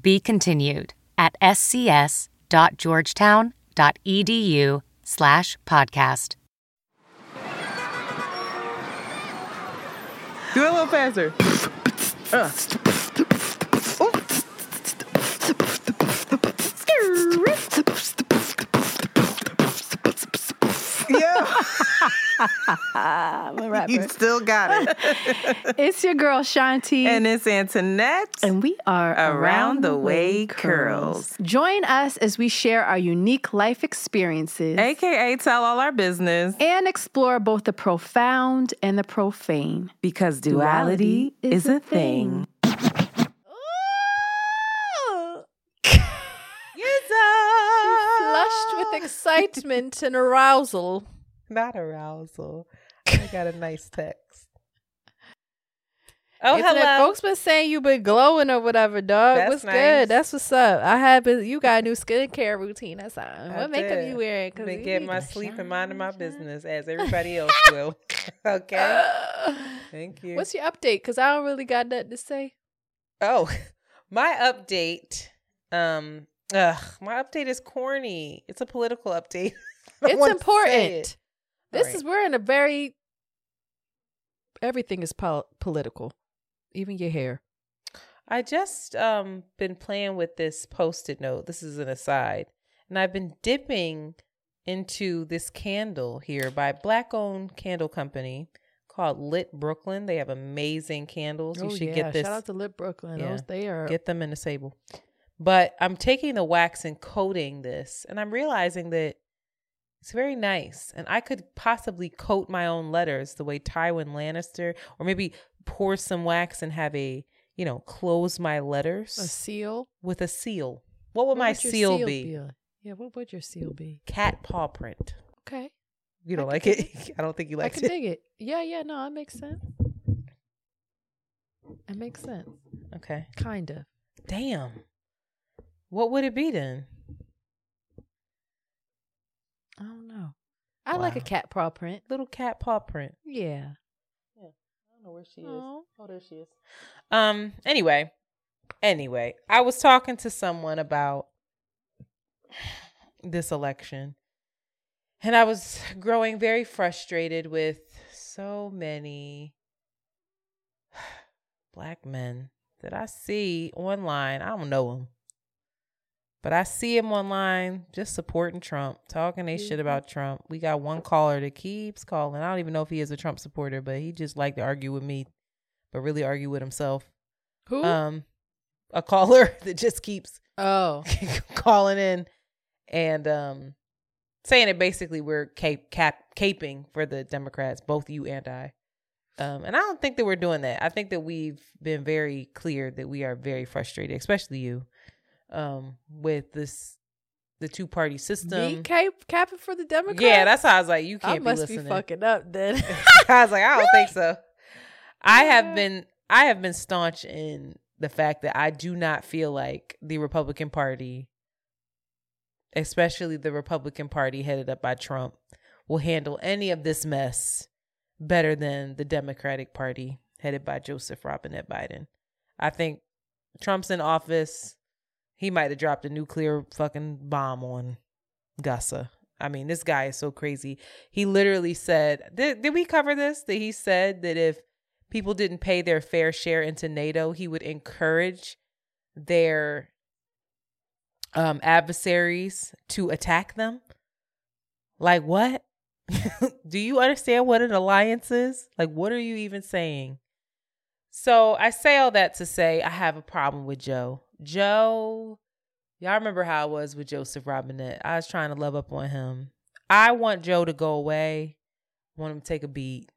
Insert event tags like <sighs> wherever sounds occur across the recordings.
Be continued at scs.georgetown.edu slash podcast. Do it a little faster. Uh. Yeah, <laughs> I'm a you still got it. <laughs> it's your girl Shanti. And it's Antoinette. and we are Around the Way Curls. Join us as we share our unique life experiences AKA tell all our business and explore both the profound and the profane. because duality, is a thing. <laughs> <laughs> Flushed with excitement and arousal. Not arousal. I got a nice text. Oh, Antoinette hello. Folks been saying you been glowing or whatever, dog. That's what's nice. good? That's what's up. I have been. You got a new skincare routine. That's all. I What makeup did. you wearing? 'Cause Been you getting my sleep shine, and minding my shine. business as everybody <laughs> else will. <laughs> okay. <laughs> Thank you. What's your update? Because I don't really got nothing to say. Oh, my update. Um, ugh, my update is corny. It's a political update. It's important. it. This Alright. is we're in a very everything is pol- political, even your hair. I just um been playing with this post-it note. This is an aside, and I've been dipping into this candle here by black-owned candle company called Lit Brooklyn. They have amazing candles. you should get this. Oh, Shout out to Lit Brooklyn. Yeah. Those they are get them in the sable. But I'm taking the wax and coating this, and I'm realizing that it's very nice. And I could possibly coat my own letters the way Tywin Lannister, or maybe pour some wax and have a, you know, close my letters a seal. with a seal. What would What my would your seal, be? Yeah, what would your seal be? Cat paw print. Okay. You don't I like it? <laughs> I don't think you like it. I can dig it. Yeah, yeah, no, it makes sense. It makes sense. Okay. Kind of. Damn. What would it be then? I don't know. I like a cat paw print. Little cat paw print. Yeah. Yeah. I don't know where she is. Oh, there she is. Um. Anyway, anyway, I was talking to someone about this election, and I was growing very frustrated with so many <sighs> black men that I see online. I don't know them, but I see him online just supporting Trump, talking they shit about Trump. We got one caller that keeps calling. I don't even know if he is a Trump supporter, but he just like to argue with me, but really argue with himself. Who? Um, a caller <laughs> that just keeps oh. <laughs> calling in and um saying that basically we're cape cap caping for the Democrats, both you and I. Um, and I don't think that we're doing that. I think that we've been very clear that we are very frustrated, especially you, um, with this the two party system. Me cap capping for the Democrats? Yeah, that's how I was like, you can't I must be be fucking up then. <laughs> I was like, I don't think <laughs> so. I Yeah. have been I have been staunch in the fact that I do not feel like the Republican Party, especially the Republican Party headed up by Trump, will handle any of this mess better than the Democratic Party headed by Joseph Robinette Biden. I think Trump's in office. He might have dropped a nuclear fucking bomb on Gaza. I mean, this guy is so crazy. He literally said, did, did we cover this? That he said that if people didn't pay their fair share into NATO, he would encourage their um adversaries to attack them. Like what? <laughs> Do you understand what an alliance is? Like what are you even saying? So I say all that to say I have a problem with Joe. Joe, y'all remember how I was with Joseph Robinette. I was trying to love up on him. I want Joe to go away. I want him to take a beat.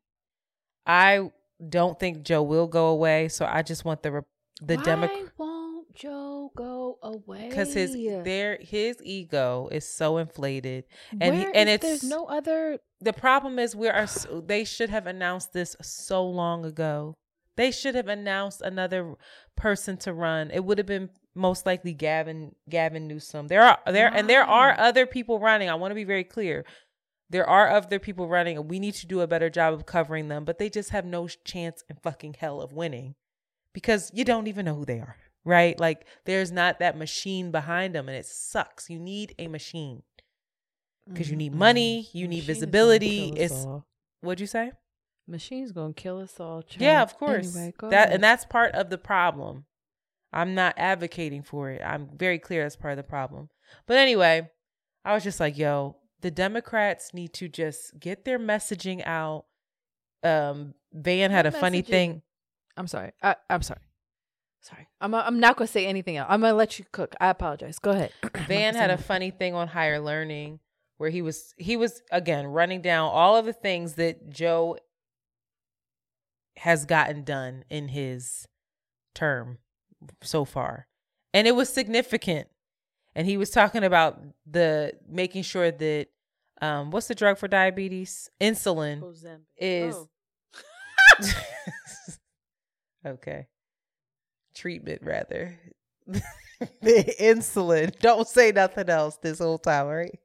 I don't think Joe will go away, so I just want the the Why Democrat won't Joe go away? because his their his ego is so inflated, and he, and it's there's no other. the problem is we are they should have announced this so long ago. They should have announced another person to run. It would have been most likely Gavin Gavin Newsom. There are there and there are other people running. I want to be very clear. There are other people running and we need to do a better job of covering them, but they just have no chance in fucking hell of winning because you don't even know who they are, right? Like there's not that machine behind them and it sucks. You need a machine because you need money, you need Machine's visibility. It's what'd you say? Machine's gonna kill us all. Yeah, of course. Anyway, that ahead. and that's part of the problem. I'm not advocating for it. I'm very clear that's part of the problem. But anyway, I was just like, yo, the Democrats need to just get their messaging out. Um, Van had a funny thing. I'm sorry. I, I'm sorry. Sorry. I'm. I'm not gonna say anything else. I'm gonna let you cook. I apologize. Go ahead. <clears throat> Van had a funny thing on higher learning where he was he was again running down all of the things that Joe has gotten done in his term so far. And it was significant. And he was talking about the making sure that um what's the drug for diabetes? Insulin is Oh. <laughs> okay. Treatment rather. <laughs> the insulin. Don't say nothing else this whole time, right?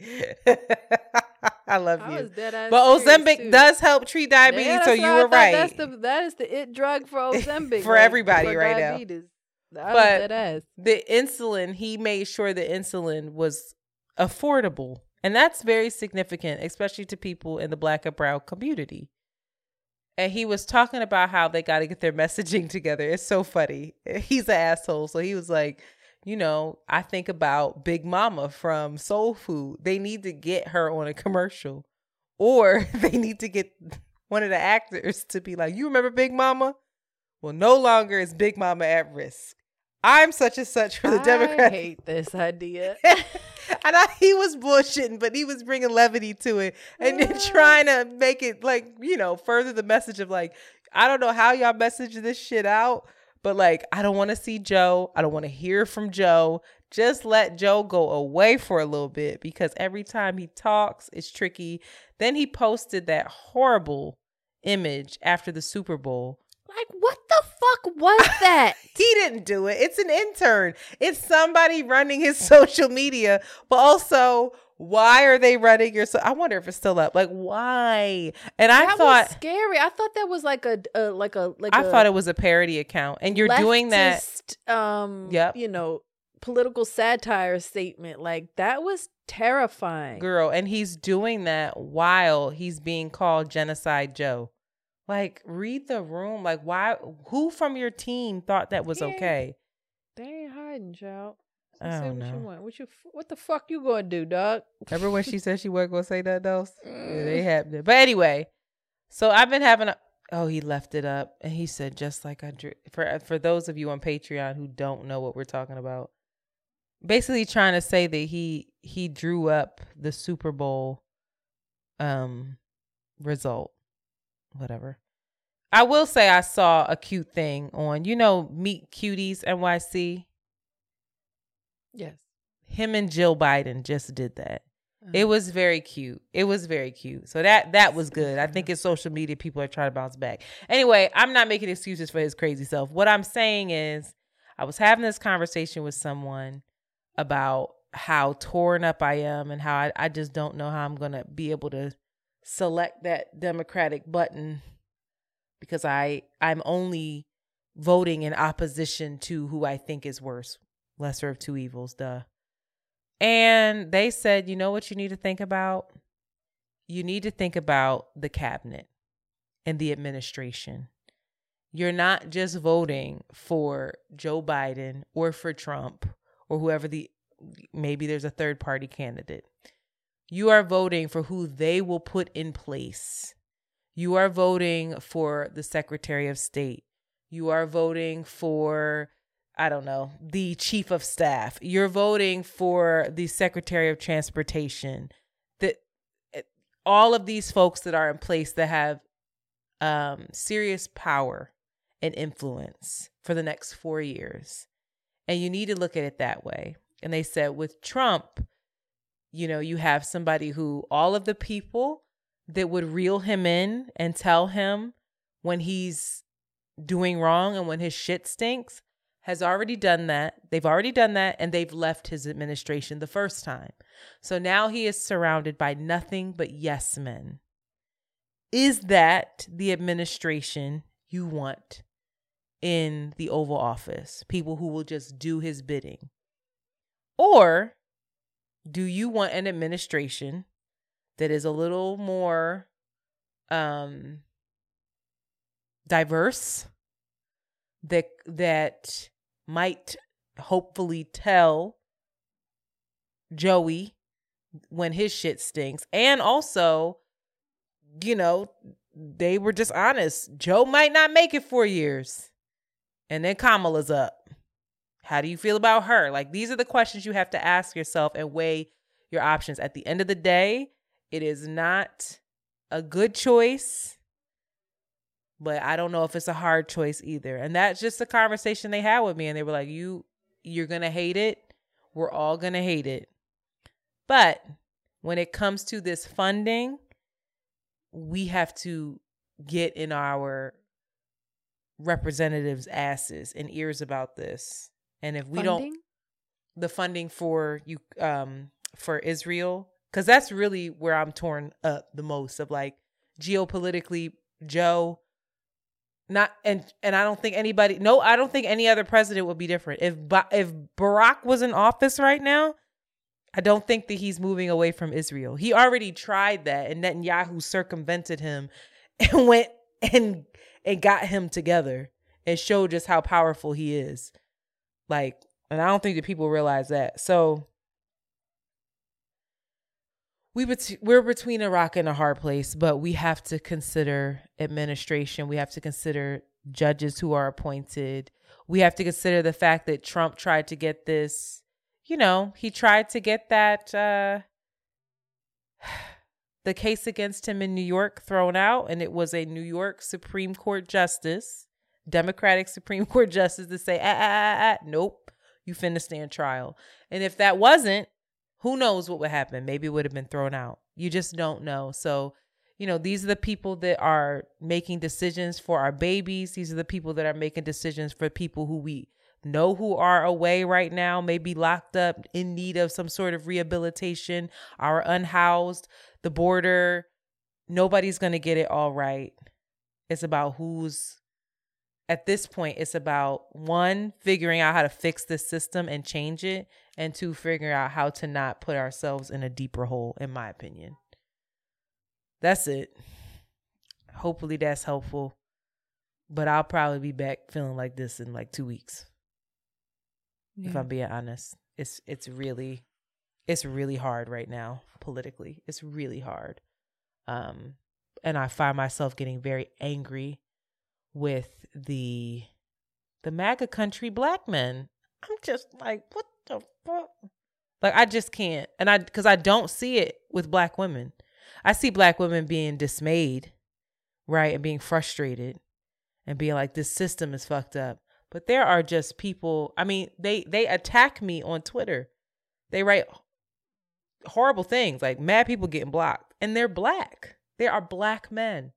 <laughs> I love I you. was dead ass But Ozempic does help treat diabetes, Yeah, so you were right. That's the that is the it drug for <laughs> Ozempic For like, everybody for right now. diabetes. I But- the insulin, he made sure the insulin was affordable. And that's very significant, especially to people in the black and brown community. And he was talking about how they got to get their <laughs> messaging together. It's so funny. He's an asshole. So he was like, you know, I think about Big Mama from Soul Food. They need to get her on a commercial, or <laughs> they need to get one of the actors to be like, you remember Big Mama? Well, no longer is Big Mama at risk. I'm such and such for the I Democrats. hate this idea. <laughs> and I, he was bullshitting, but he was bringing levity to it and then trying to make it like you know further the message of like I don't know how y'all message this shit out, but like I don't want to see Joe. I don't want to hear from Joe. Just let Joe go away for a little bit because every time he talks, it's tricky. Then he posted that horrible image after the Super Bowl like what the fuck was <laughs> that? he didn't do it. It's an intern. It's somebody running his <laughs> social media. But also, why are they running your? So I wonder if it's still up. Like why? And I that thought was scary. I thought that was like a, a like a like I a thought it was a parody account, and you're doing that. Um, Yep. You know, political satire statement like that was terrifying. Girl, and he's doing that while he's being called Genocide Joe. Like, read the room. Like, why? Who from your team thought that was okay? They ain't hiding, child. I Say don't what know. want. What you? What the fuck you gonna do, dog? Remember when she said she wasn't gonna say nothing else? Yeah, they happened. But anyway, so I've been having a oh he left it up and he said just like I drew for for those of you on Patreon who don't know what we're talking about, basically trying to say that he he drew up the Super Bowl um result, whatever. I will say I saw a cute thing on you know Meet Cuties NYC. Yes. Him and Jill Biden just did that. Uh-huh. It was very cute. It was very cute. So that that was good. I think it's social media people are trying to bounce back. Anyway, I'm not making excuses for his crazy self. What I'm saying is I was having this conversation with someone about how torn up I am and how I, I just don't know how I'm gonna be able to select that Democratic button because I I'm only voting in opposition to who I think is worse. Lesser of two evils, duh. And they said, you know what you need to think about? You need to think about the cabinet and the administration you're not just voting for Joe Biden or for Trump or whoever the maybe there's a third party candidate. You are voting for who they will put in place. You are voting for the Secretary of State. You are voting for, I don't know, the Chief of Staff. You're voting for the Secretary of Transportation. That all of these folks that are in place that have um, serious power and influence for the next four years. And you need to look at it that way. And they said with Trump, you know, you have somebody who all of the people that would reel him in and tell him when he's doing wrong and when his shit stinks has already done that. They've already done that and they've left his administration the first time. So now he is surrounded by nothing but yes men. Is that the administration you want in the Oval Office? People who will just do his bidding? Or do you want an administration that is a little more um diverse that that might hopefully tell Joey when his shit stinks. And also you know they were just honest. Joe might not make it 4 years and then Kamala's up. How do you feel about her? Like these are the questions you have to ask yourself and weigh your options. At the end of the day it is not a good choice but I don't know if it's a hard choice either. And that's just the conversation they had with me. And they were like, You you're gonna hate it. We're all gonna hate it. But when it comes to this funding, we have to get in our representatives' asses and ears about this. And if we Funding? don't the funding for you um for Israel, because that's really where I'm torn up the most of like geopolitically, Joe not and and I don't think anybody no I don't think any other president would be different. If if Barack was in office right now, I don't think that he's moving away from Israel. He already tried that and Netanyahu circumvented him <laughs> and went and and got him together and showed just how powerful he is. Like and I don't think that people realize that. So we bet- we're between a rock and a hard place, but we have to consider administration. We have to consider judges who are appointed. We have to consider the fact that Trump tried to get this, you know, he tried to get that uh <sighs> the case against him in New York thrown out and it was a New York Supreme Court justice, Democratic Supreme Court <laughs> justice to say, ah, ah, ah, ah, nope, you finna stand trial. And if that wasn't, who knows what would happen? Maybe it would have been thrown out. You just don't know. So, you know, these are the people that are making decisions for our babies. These are the people that are making decisions for people who we know who are away right now, maybe locked up in need of some sort of rehabilitation, are unhoused, the border. Nobody's going to get it all right. It's about who's at this point it's about one figuring out how to fix this system and change it and two figuring out how to not put ourselves in a deeper hole in my opinion. That's it. Hopefully that's helpful but i'll probably be back feeling like this in like two weeks if i'm being honest. It's it's really it's really hard right now politically. It's really hard. Um and i find myself getting very angry with the the MAGA country black men. I'm just like, what? Like I just can't. And I cuz I don't see it with black women. I see black women being dismayed, right? And being frustrated and being like this system is fucked up. But there are just people, I mean, they they attack me on Twitter. They write horrible things like mad people getting blocked and they're black. They are black men.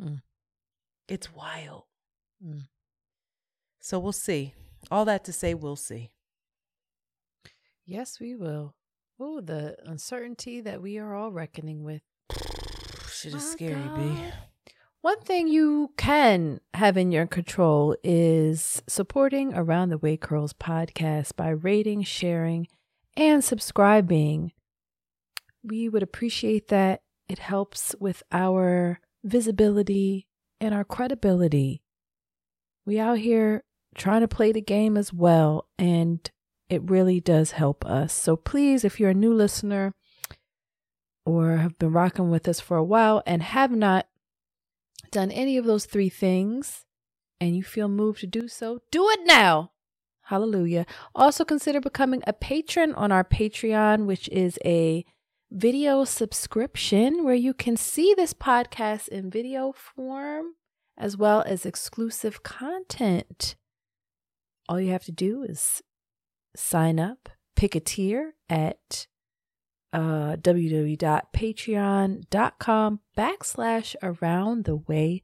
Mm. It's wild. Mm. So we'll see. All that to say, we'll see. Yes, we will. Oh, the uncertainty that we are all reckoning with. Shit is scary, B. One thing you can have in your control is supporting Around the Way Curls podcast by rating, sharing, and subscribing. We would appreciate that. It helps with our visibility and our credibility. We out here trying to play the game as well, and it really does help us. So please, if you're a new listener or have been rocking with us for a while and have not done any of those three things and you feel moved to do so, do it now. Hallelujah. Also consider becoming a patron on our Patreon, which is a video subscription where you can see this podcast in video form as well as exclusive content. All you have to do is sign up, pick a tier at uh, www.patreon.com backslash around the way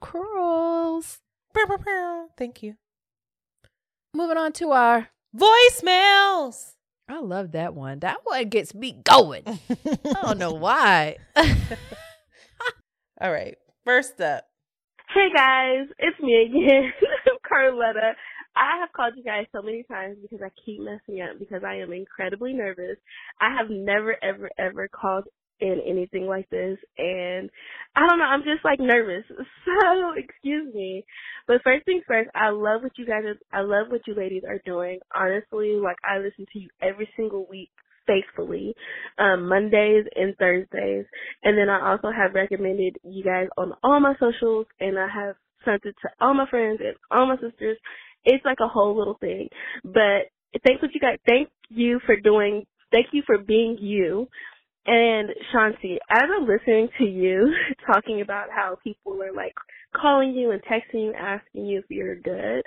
curls. Thank you. Moving on to our voicemails. I love that one. That one gets me going. <laughs> I don't know why. <laughs> All right. First up. Hey guys, it's me again, <laughs> Carletta. I have called you guys so many times because I keep messing up because I am incredibly nervous. I have never, ever, ever called in anything like this and I don't know, I'm just like nervous. <laughs> So excuse me. But first things first, I love what you guys I love what you ladies are doing. Honestly, like I listen to you every single week faithfully, um, Mondays and Thursdays. And then I also have recommended you guys on all my socials and I have sent it to all my friends and all my sisters it's like a whole little thing. But thanks what you guys thank you for doing thank you for being you. And Shanti, as I'm listening to you <laughs> talking about how people are like calling you and texting you, asking you if you're good,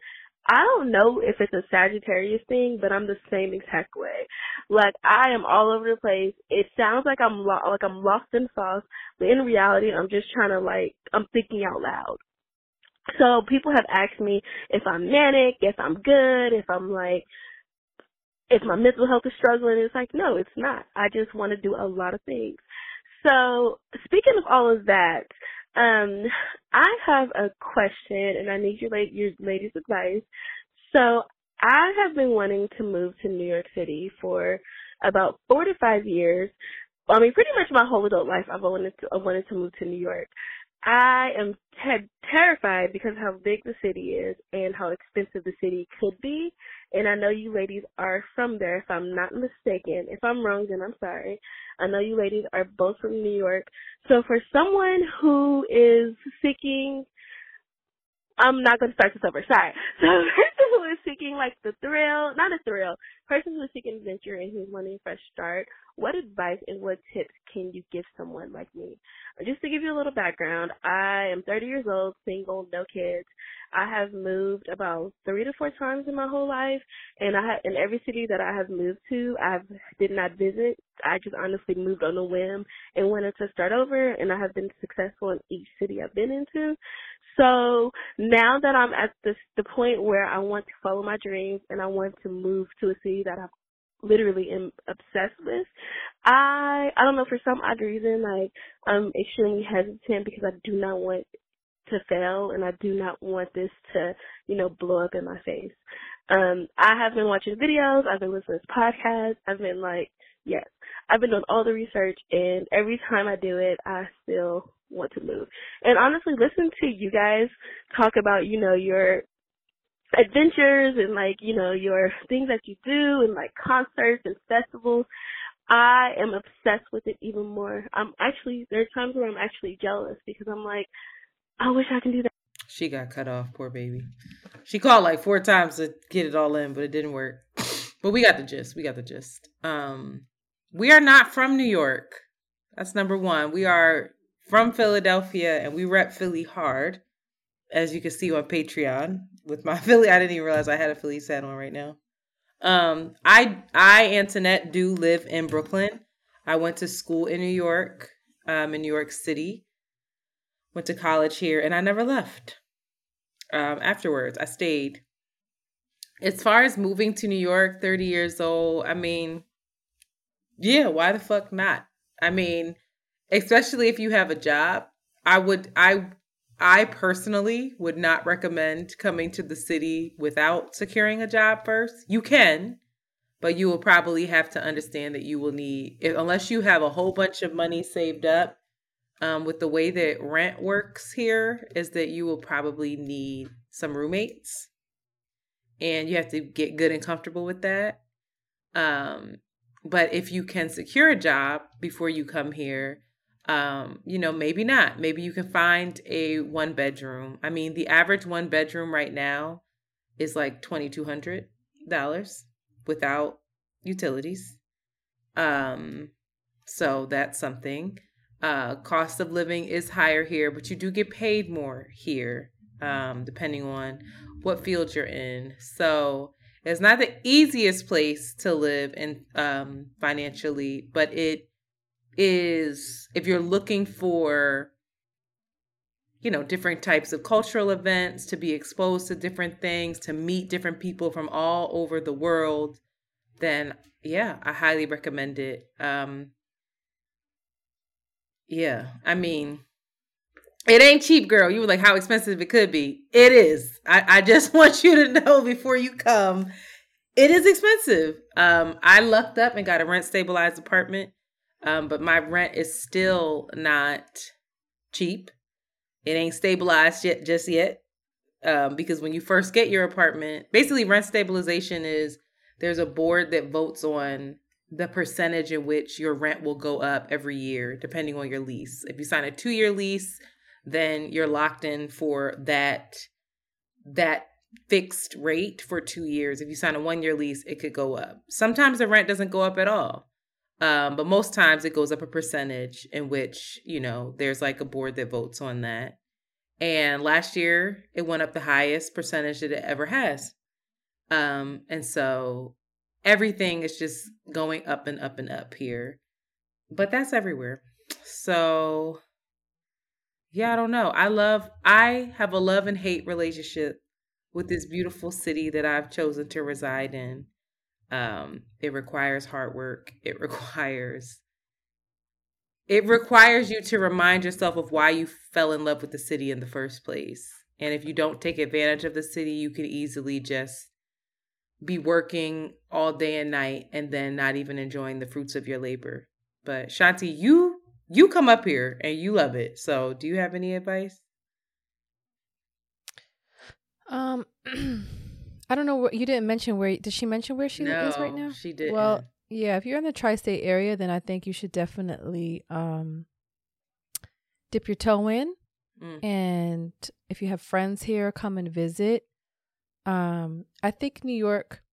I don't know if it's a Sagittarius thing, but I'm the same exact way. Like I am all over the place. It sounds like I'm lo- like I'm lost in sauce, but in reality, I'm just trying to like I'm thinking out loud. So people have asked me if I'm manic, if I'm good, if I'm like, if my mental health is struggling. It's like, no, it's not. I just want to do a lot of things. So speaking of all of that, um, I have a question and I need your, your ladies' advice. So I have been wanting to move to New York City for about four to five years. I mean, pretty much my whole adult life, I've wanted to, I wanted to move to New York. I am te- terrified because how big the city is and how expensive the city could be. And I know you ladies are from there, if I'm not mistaken. If I'm wrong, then I'm sorry. I know you ladies are both from New York. So for someone who is seeking I'm not going to start this over. Sorry. <laughs> So, for someone who is seeking like the thrill, not a thrill, person who is seeking adventure and who's wanting a fresh start, what advice and what tips can you give someone like me? Just to give you a little background, I am 30 years old, single, no kids. I have moved about three to four times in my whole life, and I in every city that I have moved to, I did not visit. I just honestly moved on a whim and wanted to start over, and I have been successful in each city I've been into. So now that I'm at this the point where I want to follow my dreams and I want to move to a city that I've literally am obsessed with. I I don't know for some odd reason like I'm extremely hesitant because I do not want to fail and I do not want this to, you know, blow up in my face. Um, I have been watching videos, I've been listening to podcasts, I've been like, yes, I've been doing all the research and every time I do it, I still want to move. And honestly, listen to you guys talk about, you know, your adventures and like, you know, your things that you do and like concerts and festivals. I am obsessed with it even more. I'm actually, there are times where I'm actually jealous because I'm like, I wish I can do that. She got cut off, poor baby. She called like four times to get it all in, but it didn't work. <laughs> But we got the gist. We got the gist. Um, we are not from New York. That's number one. We are from Philadelphia and we rep Philly hard, as you can see on Patreon with my <laughs> Philly. I didn't even realize I had a Philly set on right now. Um, I I Antoinette do live in Brooklyn. I went to school in New York, um, in New York City. Went to college here, and I never left. Um, afterwards, I stayed. As far as moving to New York, thirty years old, I mean, yeah, why the fuck not? I mean, especially if you have a job, I would I I personally would not recommend coming to the city without securing a job first. You can, but you will probably have to understand that you will need, unless you have a whole bunch of money saved up, um, with the way that rent works here, is that you will probably need some roommates, and you have to get good and comfortable with that. Um, but if you can secure a job before you come here, um, you know, maybe not. Maybe you can find a one bedroom. I mean, the average one bedroom right now is like twenty two hundred dollars without utilities. Um, so that's something. Uh, cost of living is higher here, but you do get paid more here, um, depending on what field you're in. So it's not the easiest place to live and um, financially, but it is if you're looking for you know different types of cultural events to be exposed to different things to meet different people from all over the world then yeah i highly recommend it. Um yeah i mean it ain't cheap girl. You were like how expensive it could be. It is. I, I just <laughs> want you to know before you come. It is expensive. Um i lucked up and got a rent stabilized apartment um but my rent is still not cheap it ain't stabilized yet just yet um because when you first get your apartment basically rent stabilization is there's a board that votes on the percentage in which your rent will go up every year depending on your lease. If you sign a 2-year lease, then you're locked in for that that fixed rate for 2 years. If you sign a 1-year lease, it could go up. Sometimes the rent doesn't go up at all. Um, but most times it goes up a percentage in which, you know, there's like a board that votes on that. And last year it went up the highest percentage that it ever has. Um, and so everything is just going up and up and up here. But that's everywhere. So yeah, I don't know. I love I have a love and hate relationship with this beautiful city that I've chosen to reside in. Um, it requires hard work. It requires it requires you to remind yourself of why you fell in love with the city in the first place. And if you don't take advantage of the city, you can easily just be working all day and night and then not even enjoying the fruits of your labor. But Shanti, you you come up here and you love it. So, do you have any advice? Um <clears throat> I don't know what you didn't mention where did she mention where she no, is right now? She did. Well, yeah, if you're in the tri-state area, then I think you should definitely um dip your toe in. Mm. And if you have friends here, come and visit. Um, I think New York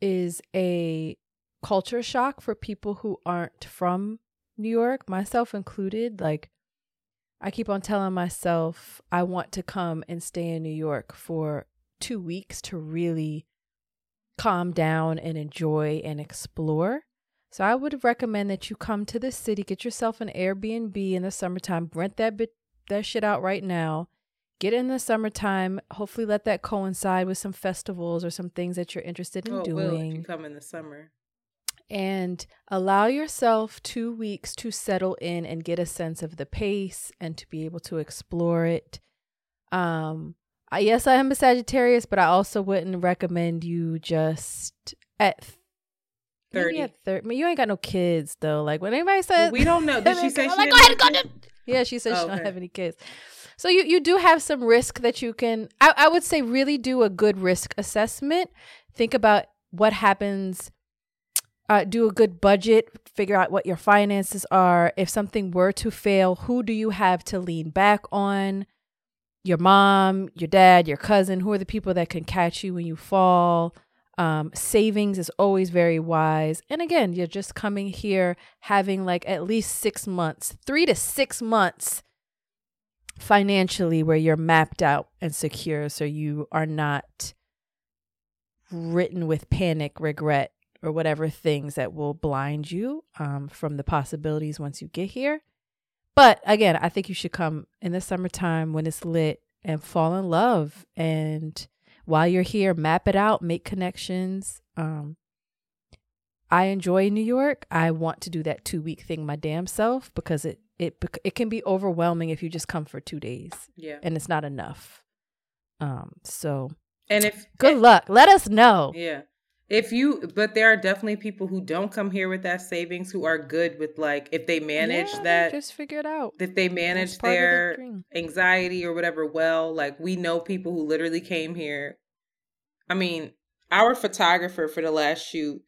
is a culture shock for people who aren't from New York, myself included. Like, I keep on telling myself I want to come and stay in New York for two weeks to really calm down and enjoy and explore. So I would recommend that you come to the city, get yourself an Airbnb in the summertime, rent that bit that shit out right now, get in the summertime. Hopefully, let that coincide with some festivals or some things that you're interested in oh, doing. Will, if you come in the summer. And allow yourself two weeks to settle in and get a sense of the pace and to be able to explore it. Um, I, yes, I am a Sagittarius, but I also wouldn't recommend you just at 30. At 30. I mean, you ain't got no kids though. Like when anybody says we don't know. <laughs> Did she say she like, go ahead, go to. Yeah, she said Oh, she don't have any kids. So you you do have some risk that you can. I, I would say really do a good risk assessment. Think about what happens. Uh, do a good budget. Figure out what your finances are. If something were to fail, who do you have to lean back on? Your mom, your dad, your cousin. Who are the people that can catch you when you fall? Um, savings is always very wise. And again, you're just coming here having like at least six months, three to six months financially where you're mapped out and secure so you are not written with panic, regret, or whatever things that will blind you um, from the possibilities once you get here. But again, I think you should come in the summertime when it's lit and fall in love. And while you're here, map it out, make connections. Um, I enjoy New York. I want to do that two week thing my damn self because it it it can be overwhelming if you just come for two days Yeah. and it's not enough. Um, so And if good luck. Let us know. Yeah. If you but there are definitely people who don't come here with that savings who are good with like if they manage Yeah, that just figure it out. if they manage of the their anxiety or whatever well like we know people who literally came here i mean our photographer for the last shoot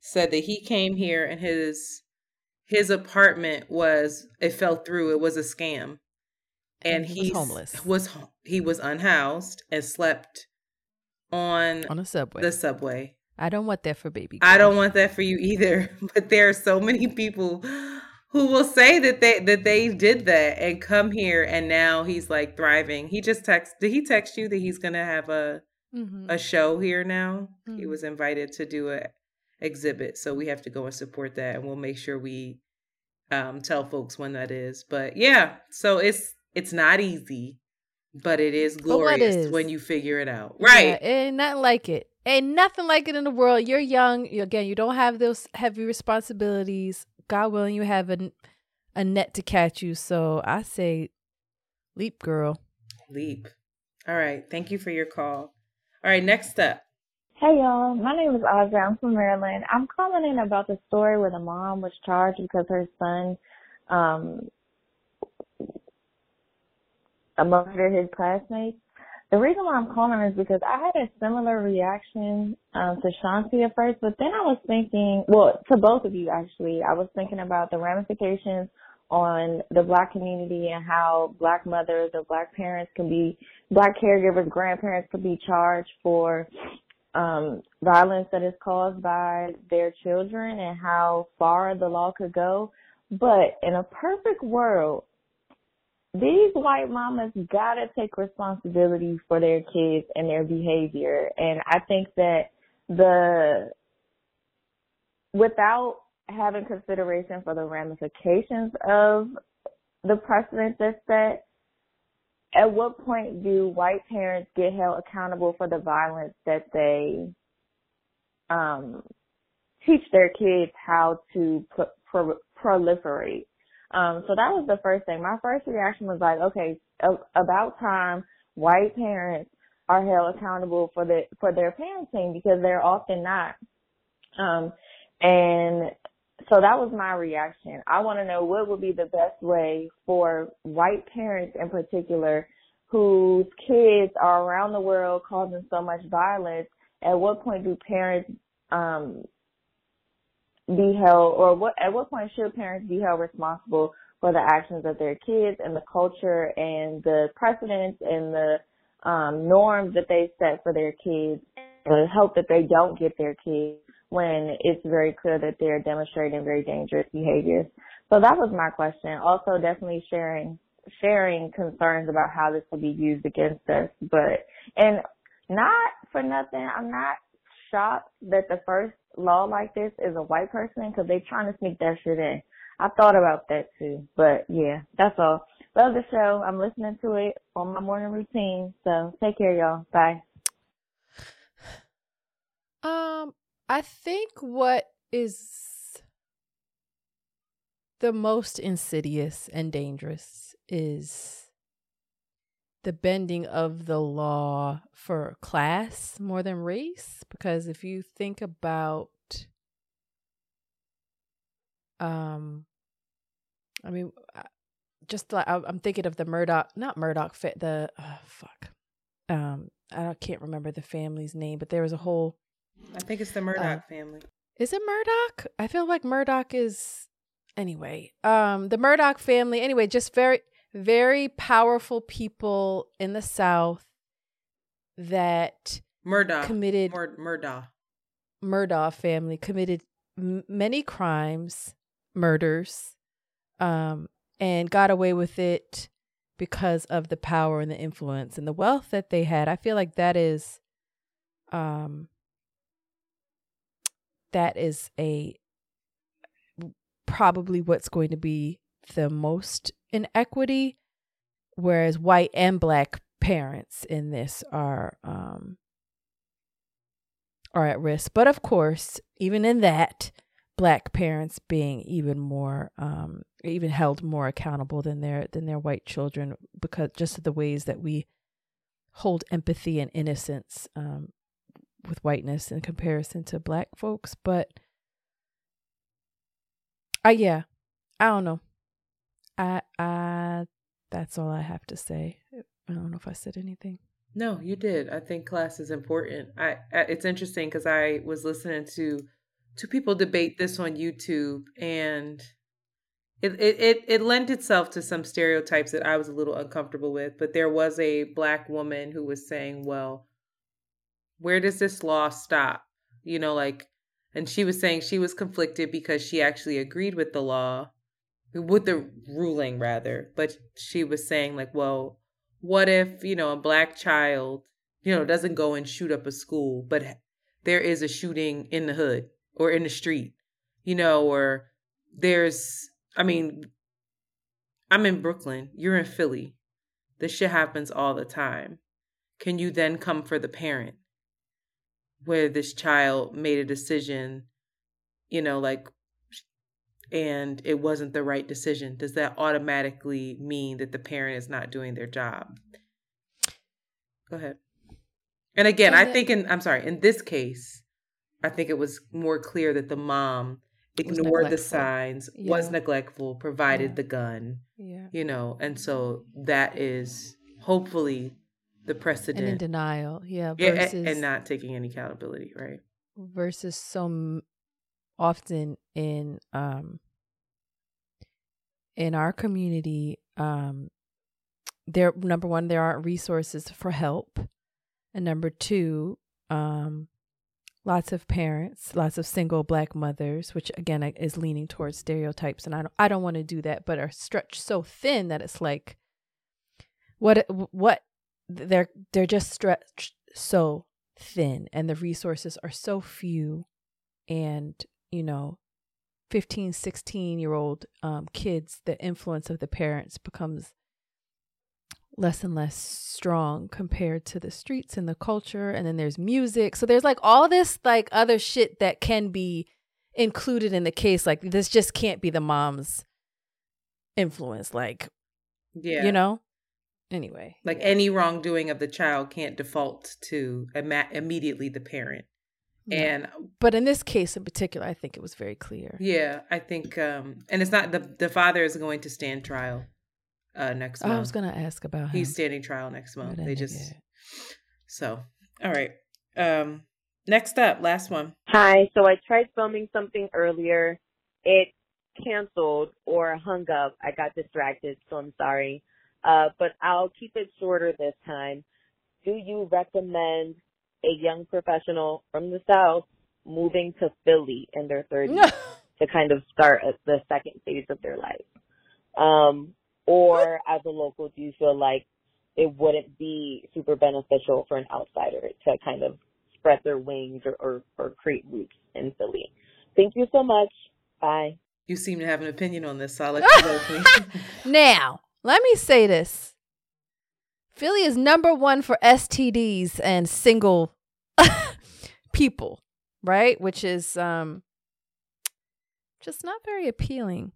said that he came here and his his apartment was it fell through it was a scam and, And he was homeless. was he was unhoused and slept on, On a subway. the subway I don't want that for baby. I don't want that for you either. <laughs> But there are so many people who will say that they that they did that and come here and now he's like thriving. He just text did he text you that he's gonna have a Mhm. a show here now? He Mhm. was invited to do a exhibit, so we have to go and support that and we'll make sure we um tell folks when that is. But yeah, so it's it's not easy, but it is glorious is? when you figure it out. Right. Yeah, ain't nothing like it. Ain't nothing like it in the world. You're young. You, again, you don't have those heavy responsibilities. God willing, you have a, a net to catch you. So I say, leap, girl. Leap. All right. Thank you for your call. All right. Next up. Hey y'all, my name is Audrey. I'm from Maryland. I'm calling in about the story where the mom was charged because her son um murdered his classmates. The reason why I'm calling is because I had a similar reaction um, to Shanti at first, but then I was thinking, well, to both of you actually, I was thinking about the ramifications on the black community and how black mothers or black parents can be, black caregivers, grandparents could be charged for um, violence that is caused by their children and how far the law could go. But in a perfect world, these white mamas gotta take responsibility for their kids and their behavior. And I think that the, without having consideration for the ramifications of the precedent that's set, at what point do white parents get held accountable for the violence that they um, teach their kids how to pro- pro- proliferate? Um, so that was the first thing. My first reaction was like, okay, about time white parents are held accountable for the for their parenting because they're often not. Um, and so that was my reaction. I want to know what would be the best way for white parents in particular whose kids are around the world causing so much violence. At what point do parents um, be held, or what at what point should parents be held responsible for the actions of their kids and the culture and the precedents and the um, norms that they set for their kids, and hope that they don't get their kids when it's very clear that they're demonstrating very dangerous behaviors. So that was my question. Also, definitely sharing sharing concerns about how this will be used against us. But and not for nothing, I'm not shocked that the first law like this is a white person because they're trying to sneak that shit in. I thought about that too, but yeah, that's all. Love the show. I'm listening to it on my morning routine. So take care, y'all. Bye. Um, I think what is the most insidious and dangerous is the bending of the law for class more than race. Because if you think about, um, I mean, uh, just like I'm thinking of the Murdaugh, not Murdaugh, fit the oh, fuck, um, I can't remember the family's name, but there was a whole I think it's the Murdaugh family. is it Murdaugh? I feel like Murdaugh is anyway. Um the Murdaugh family anyway, just very very powerful people in the South that Murdaugh. committed Mur- Murdaugh. Murdaugh family committed m- many crimes, murders, um, and got away with it because of the power and the influence and the wealth that they had. I feel like that is, um, that is a probably what's going to be the most inequity, whereas white and black parents in this are um are at risk. But of course, even in that, black parents being even more um even held more accountable than their than their white children because just of the ways that we hold empathy and innocence um with whiteness in comparison to black folks, but I yeah, I don't know. I that's all I have to say. I don't know if I said anything. No, you did. I think class is important. I, it's interesting because I was listening to two people debate this on YouTube, and it it it lent itself to some stereotypes that I was a little uncomfortable with. But there was a black woman who was saying, "Well, where does this law stop?" You know, like, and she was saying she was conflicted because she actually agreed with the law, with the ruling rather, but she was saying like, well what if you know a black child you know doesn't go and shoot up a school but there is a shooting in the hood or in the street you know or there's i mean i'm in brooklyn. You're in philly. This shit happens all the time. Can you then come for the parent where this child made a decision you know like and it wasn't the right decision, does that automatically mean that the parent is not doing their job? Go ahead. And again, I think in I'm sorry, in this case, I think it was more clear that the mom ignored the signs, yeah. was neglectful, provided yeah. the gun. Yeah. You know, and so that is hopefully the precedent. And in denial, yeah. Versus, yeah, and, and not taking any accountability, right? Versus so often in um in our community um there number one there aren't resources for help. And number two um lots of parents lots of single black mothers which again is leaning towards stereotypes. And i don't i don't want to do that but are stretched so thin that it's like what what they're they're just stretched so thin. And the resources are so few. And you know 15 16 year old um, kids the influence of the parents becomes less and less strong compared to the streets and the culture. And then there's music. So there's like all this like other shit that can be included in the case. Like this just can't be the mom's influence like yeah. you know? Anyway like any wrongdoing of the child can't default to Im- immediately the parent and but in this case in particular, I think it was very clear. Yeah, I think um and it's not the the father is going to stand trial uh next month. I was gonna ask about him. He's standing trial next month. They just so all right. Um next up, last one. Hi. So I tried filming something earlier. It canceled or hung up. I got distracted, so I'm sorry. Uh but I'll keep it shorter this time. Do you recommend a young professional from the South moving to Philly in their 30s <laughs> to kind of start the second phase of their life? Um, or as a local, do you feel like it wouldn't be super beneficial for an outsider to kind of spread their wings or, or, or create roots in Philly? Thank you so much. Bye. You seem to have an opinion on this, so I'll let you go, <laughs> now, let me say this. Philly is number one for STDs and single <laughs> people, right? Which is um just not very appealing.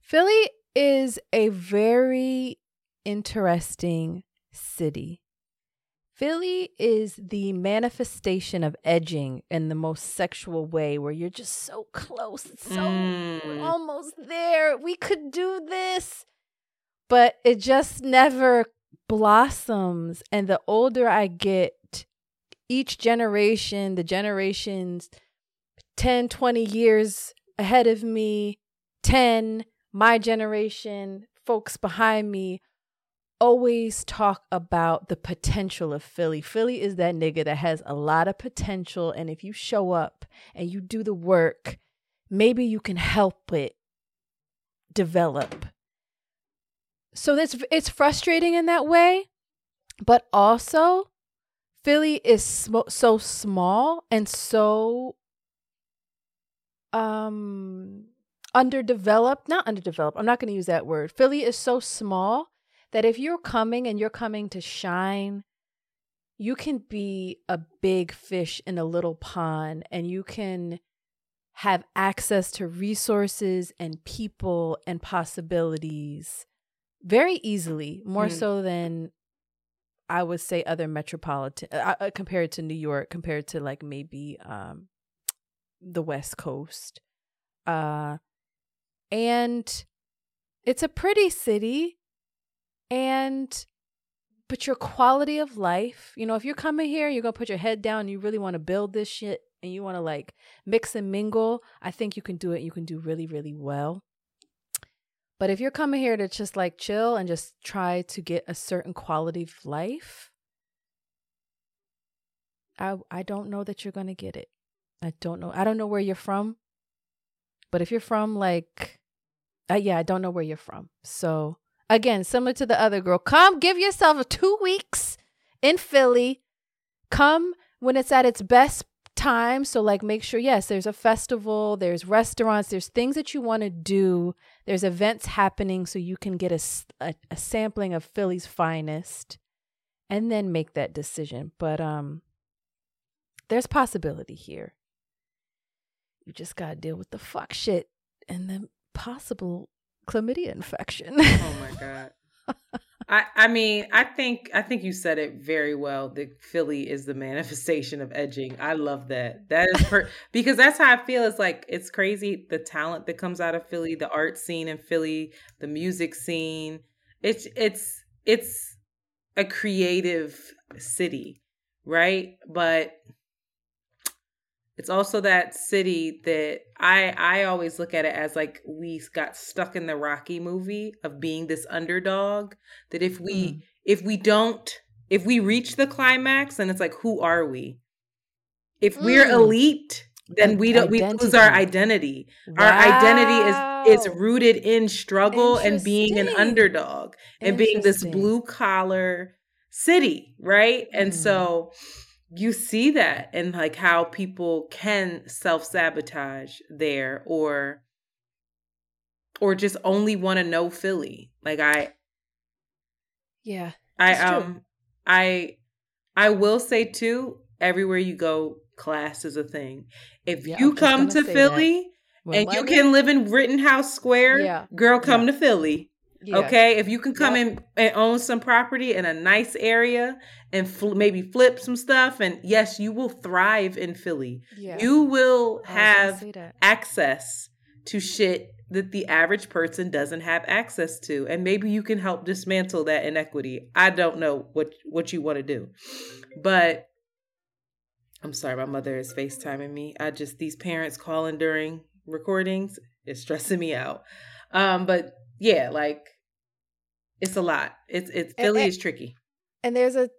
Philly is a very interesting city. Philly is the manifestation of edging in the most sexual way where you're just so close. It's so mm. almost there. We could do this. But it just never blossoms. And the older I get, each generation, the generations 10, 20 years ahead of me, 10, my generation, folks behind me, always talk about the potential of Philly. Philly is that nigga that has a lot of potential. And if you show up and you do the work, maybe you can help it develop so it's it's frustrating in that way, but also Philly is sm- so small and so um underdeveloped, not underdeveloped. I'm not going to use that word. Philly is so small that if you're coming and you're coming to shine, you can be a big fish in a little pond and you can have access to resources and people and possibilities very easily, more mm. so than I would say other metropolitan uh, uh, compared to New York, compared to like maybe um the West Coast. Uh and it's a pretty city and but your quality of life, you know, if you're coming here, you're going to put your head down you really want to build this shit and you want to like mix and mingle, I think you can do it. You can do really really well. But if you're coming here to just like chill and just try to get a certain quality of life, I I don't know that you're going to get it. I don't know. I don't know where you're from. But if you're from like uh, yeah, I don't know where you're from. So, again, similar to the other girl, come give yourself 2 weeks in Philly. Come when it's at its best time. So, like, make sure, yes, there's a festival, there's restaurants, there's things that you want to do, there's events happening so you can get a, a, a, sampling of Philly's finest and then make that decision. But, um, there's possibility here. You just got to deal with the fuck shit and the possible chlamydia infection. oh my God. <laughs> I, I mean, I think I think you said it very well. That Philly is the <laughs> manifestation of edging. I love that. That is per- <laughs> because that's how I feel. It's like it's crazy the talent that comes out of Philly, the art scene in Philly, the music scene. It's it's it's a creative city, right? But it's also that city that I I always look at it as like we got stuck in the Rocky movie of being this underdog that if we mm. if we don't if we reach the climax and it's like who are we? If mm. we're elite, then we don't identity. we lose our identity. Wow. Our identity is is rooted in struggle and being an underdog and being this blue collar city, right? Mm. And so you see that and like how people can self-sabotage there or or just only want to know Philly. Like I Yeah. I um true. I I will say too, everywhere you go, class is a thing. If yeah, you come to Philly and you can live in Rittenhouse Square, yeah. girl, come yeah. to Philly. Yeah. Okay, if you can come yep. in and own some property in a nice area and fl- maybe flip some stuff, and yes, you will thrive in Philly. Yeah. You will have access to shit that the average person doesn't have access to, and maybe you can help dismantle that inequity. I don't know what what you want to do, but I'm sorry, my mother is FaceTiming me. I just these parents calling during recordings is stressing me out. Um, but yeah, like it's a lot. It's it's Philly and, is tricky. And there's a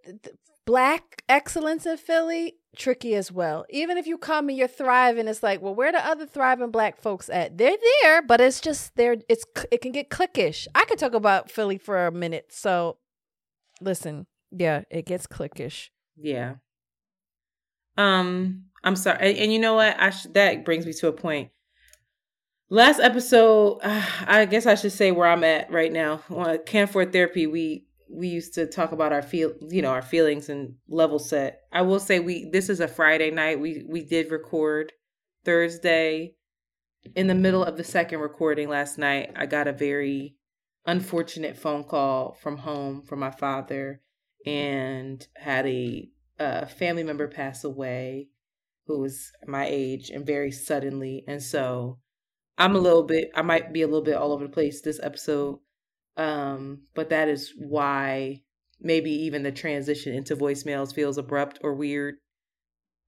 black excellence in Philly tricky as well. Even if you come and you're thriving, it's like, well, where the other thriving black folks at? They're there, but it's just there. It's it can get cliquish. I could talk about Philly for a minute. So, listen, yeah, it gets cliquish. Yeah. Um, I'm sorry, and, and you know what? I sh- that brings me to a point last episode <sighs> i guess i should say where i'm at right now. Can afford therapy we we used to talk about our feel you know our feelings and level set. I will say we this is a friday night. We we did record thursday. In the middle of the second recording last night i got a very unfortunate phone call from home from my father and had a, a family member pass away who was my age and very suddenly. And so I'm a little bit I might be a little bit all over the place this episode. Um, but that is why maybe even the transition into voicemails feels abrupt or weird.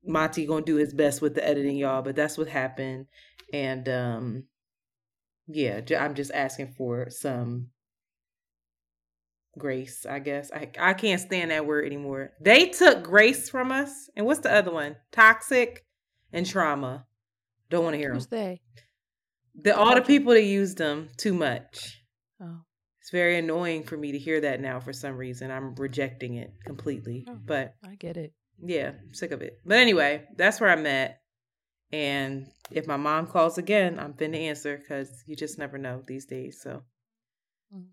Monty gonna do his best with the editing, y'all, but that's what happened. And um yeah, I'm just asking for some grace, I guess. I I can't stand that word anymore. They took grace from us. And what's the other one? Toxic and trauma. Don't want to hear Who's them. they? The all the people that use them too much. Oh. It's very annoying for me to hear that now for some reason. I'm rejecting it completely. Oh, but I get it. Yeah, I'm sick of it. But anyway, that's where I'm at. And if my mom calls again, I'm finna answer because you just never know these days. So mm.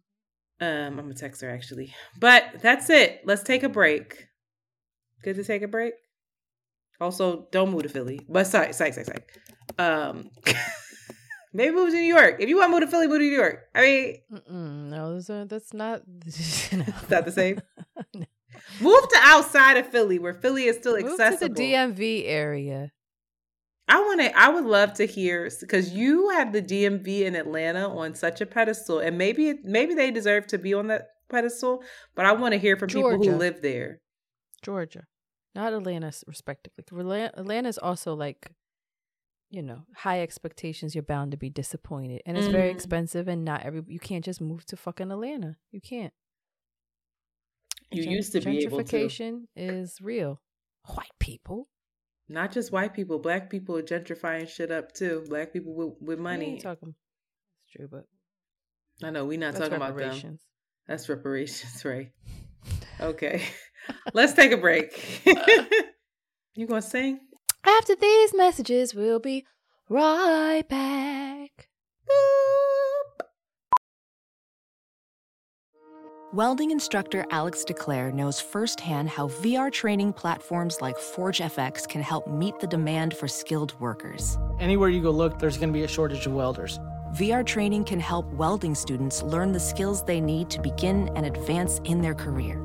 um, I'm gonna text her actually. But that's it. Let's take a break. Good to take a break. Also, don't move to Philly. But sorry, sorry, sorry, sorry. Um <laughs> Maybe move to New York. If you want to move to Philly, move to New York. I mean, Mm-mm, no, those are, that's not. <laughs> no. It's not the same. <laughs> no. Move to outside of Philly where Philly is still Move accessible. to the DMV area. I want to. I would love to hear because you have the DMV in Atlanta on such a pedestal, and maybe maybe they deserve to be on that pedestal. But I want to hear from people who live there. Georgia, not Atlanta, respectively. Atlanta is also like, you know, high expectations. You're bound to be disappointed, and it's very Mm. expensive. And not every you can't just move to fucking Atlanta. You can't. You Gen- used to be able to. gentrification is real. White people. Not just white people, black people are gentrifying shit up too. Black people with, with money. ain't talking. It's true, but I know we're not talking about them. That's reparations, <laughs> right? Okay, <laughs> let's take a break. <laughs> you gonna sing? After these messages, we'll be right back. Welding instructor Alex DeClaire knows firsthand how VR training platforms like ForgeFX can help meet the demand for skilled workers. Anywhere you go look, there's going to be a shortage of welders. VR training can help welding students learn the skills they need to begin and advance in their career.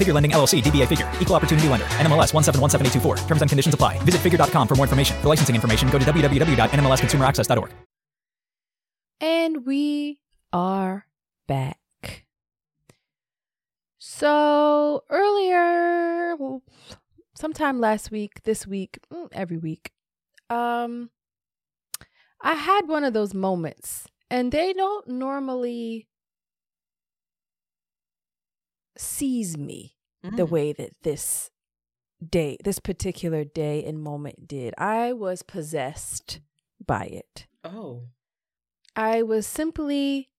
Figure Lending LLC, DBA Figure, Equal Opportunity Lender, NMLS 1717824. Terms and conditions apply. Visit figure.com for more information. For licensing information, go to www.nmlsconsumeraccess.org. And we are back. So earlier, sometime last week, this week, mm, every week, um, I had one of those moments, and they don't normally seize me the Mm. way that this day, this particular day and moment did. I was possessed by it. Oh, I was simply,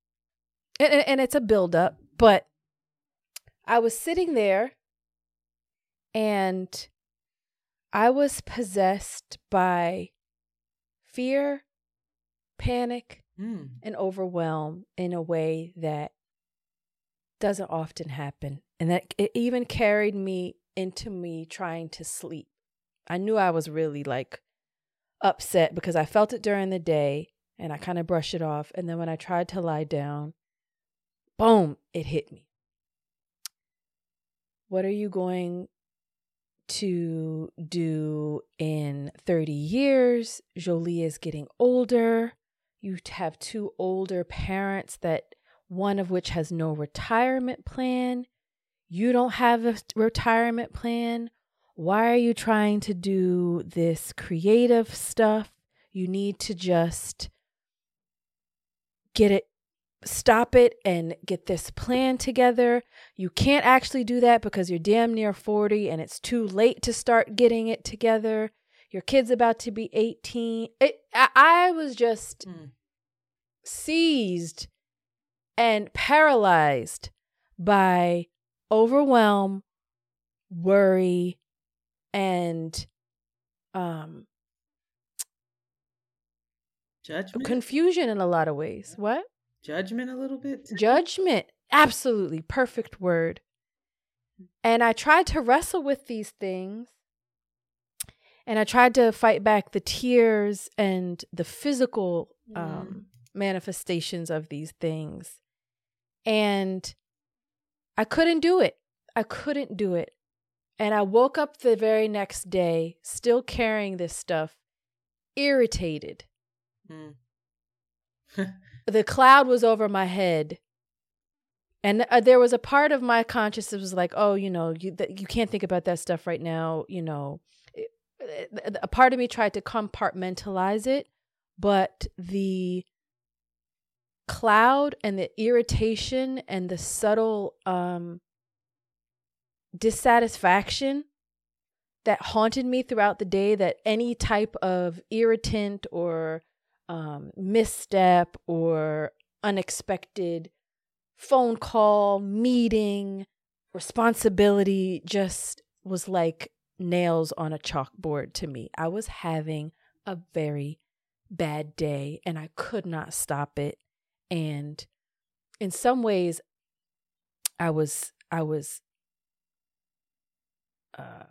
and, and and it's a buildup, but I was sitting there and I was possessed by fear, panic, mm. and overwhelm in a way that doesn't often happen. And that it even carried me into me trying to sleep. I knew I was really like upset because I felt it during the day and I kind of brushed it off. And then when I tried to lie down, boom, it hit me. What are you going to do in 30 years? Jolie is getting older. You have two older parents that one of which has no retirement plan. You don't have a retirement plan. Why are you trying to do this creative stuff? You need to just get it, stop it, and get this plan together. You can't actually do that because you're damn near 40 and it's too late to start getting it together. Your kid's about to be 18. It, I, I was just Mm. seized and paralyzed by overwhelm, worry, and um judgment. confusion in a lot of ways. What? judgment a little bit. Judgment. Absolutely. Perfect word. And I tried to wrestle with these things. And I tried to fight back the tears and the physical um, manifestations of these things. And I couldn't do it. I couldn't do it. And I woke up the very next day, still carrying this stuff, irritated. Mm. <laughs> the cloud was over my head and uh, there was a part of my consciousness was like oh you know you th- you can't think about that stuff right now you know It- it- a part of me tried to compartmentalize it but the cloud and the irritation and the subtle um dissatisfaction that haunted me throughout the day that any type of irritant or um, misstep or unexpected phone call, meeting, responsibility just was like nails on a chalkboard to me. I was having a very bad day and I could not stop it. And in some ways, I was, I was, uh,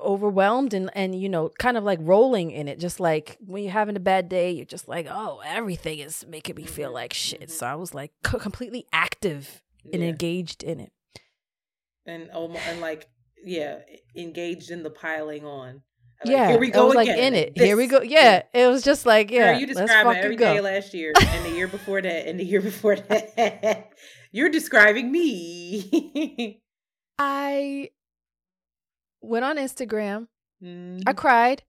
overwhelmed and and you know kind of like rolling in it just like when you're having a bad day you're just like oh everything is making me feel like shit so i was like co- completely active and Yeah. engaged in it and almo- and like yeah, engaged in the piling on. Like, yeah here we I go was like in it. Here we go yeah it was just like Girl, yeah you let's described every go. day last year <laughs> and the year before that and the year before that. <laughs> You're describing me. <laughs> i went on instagram. Mm-hmm. i cried.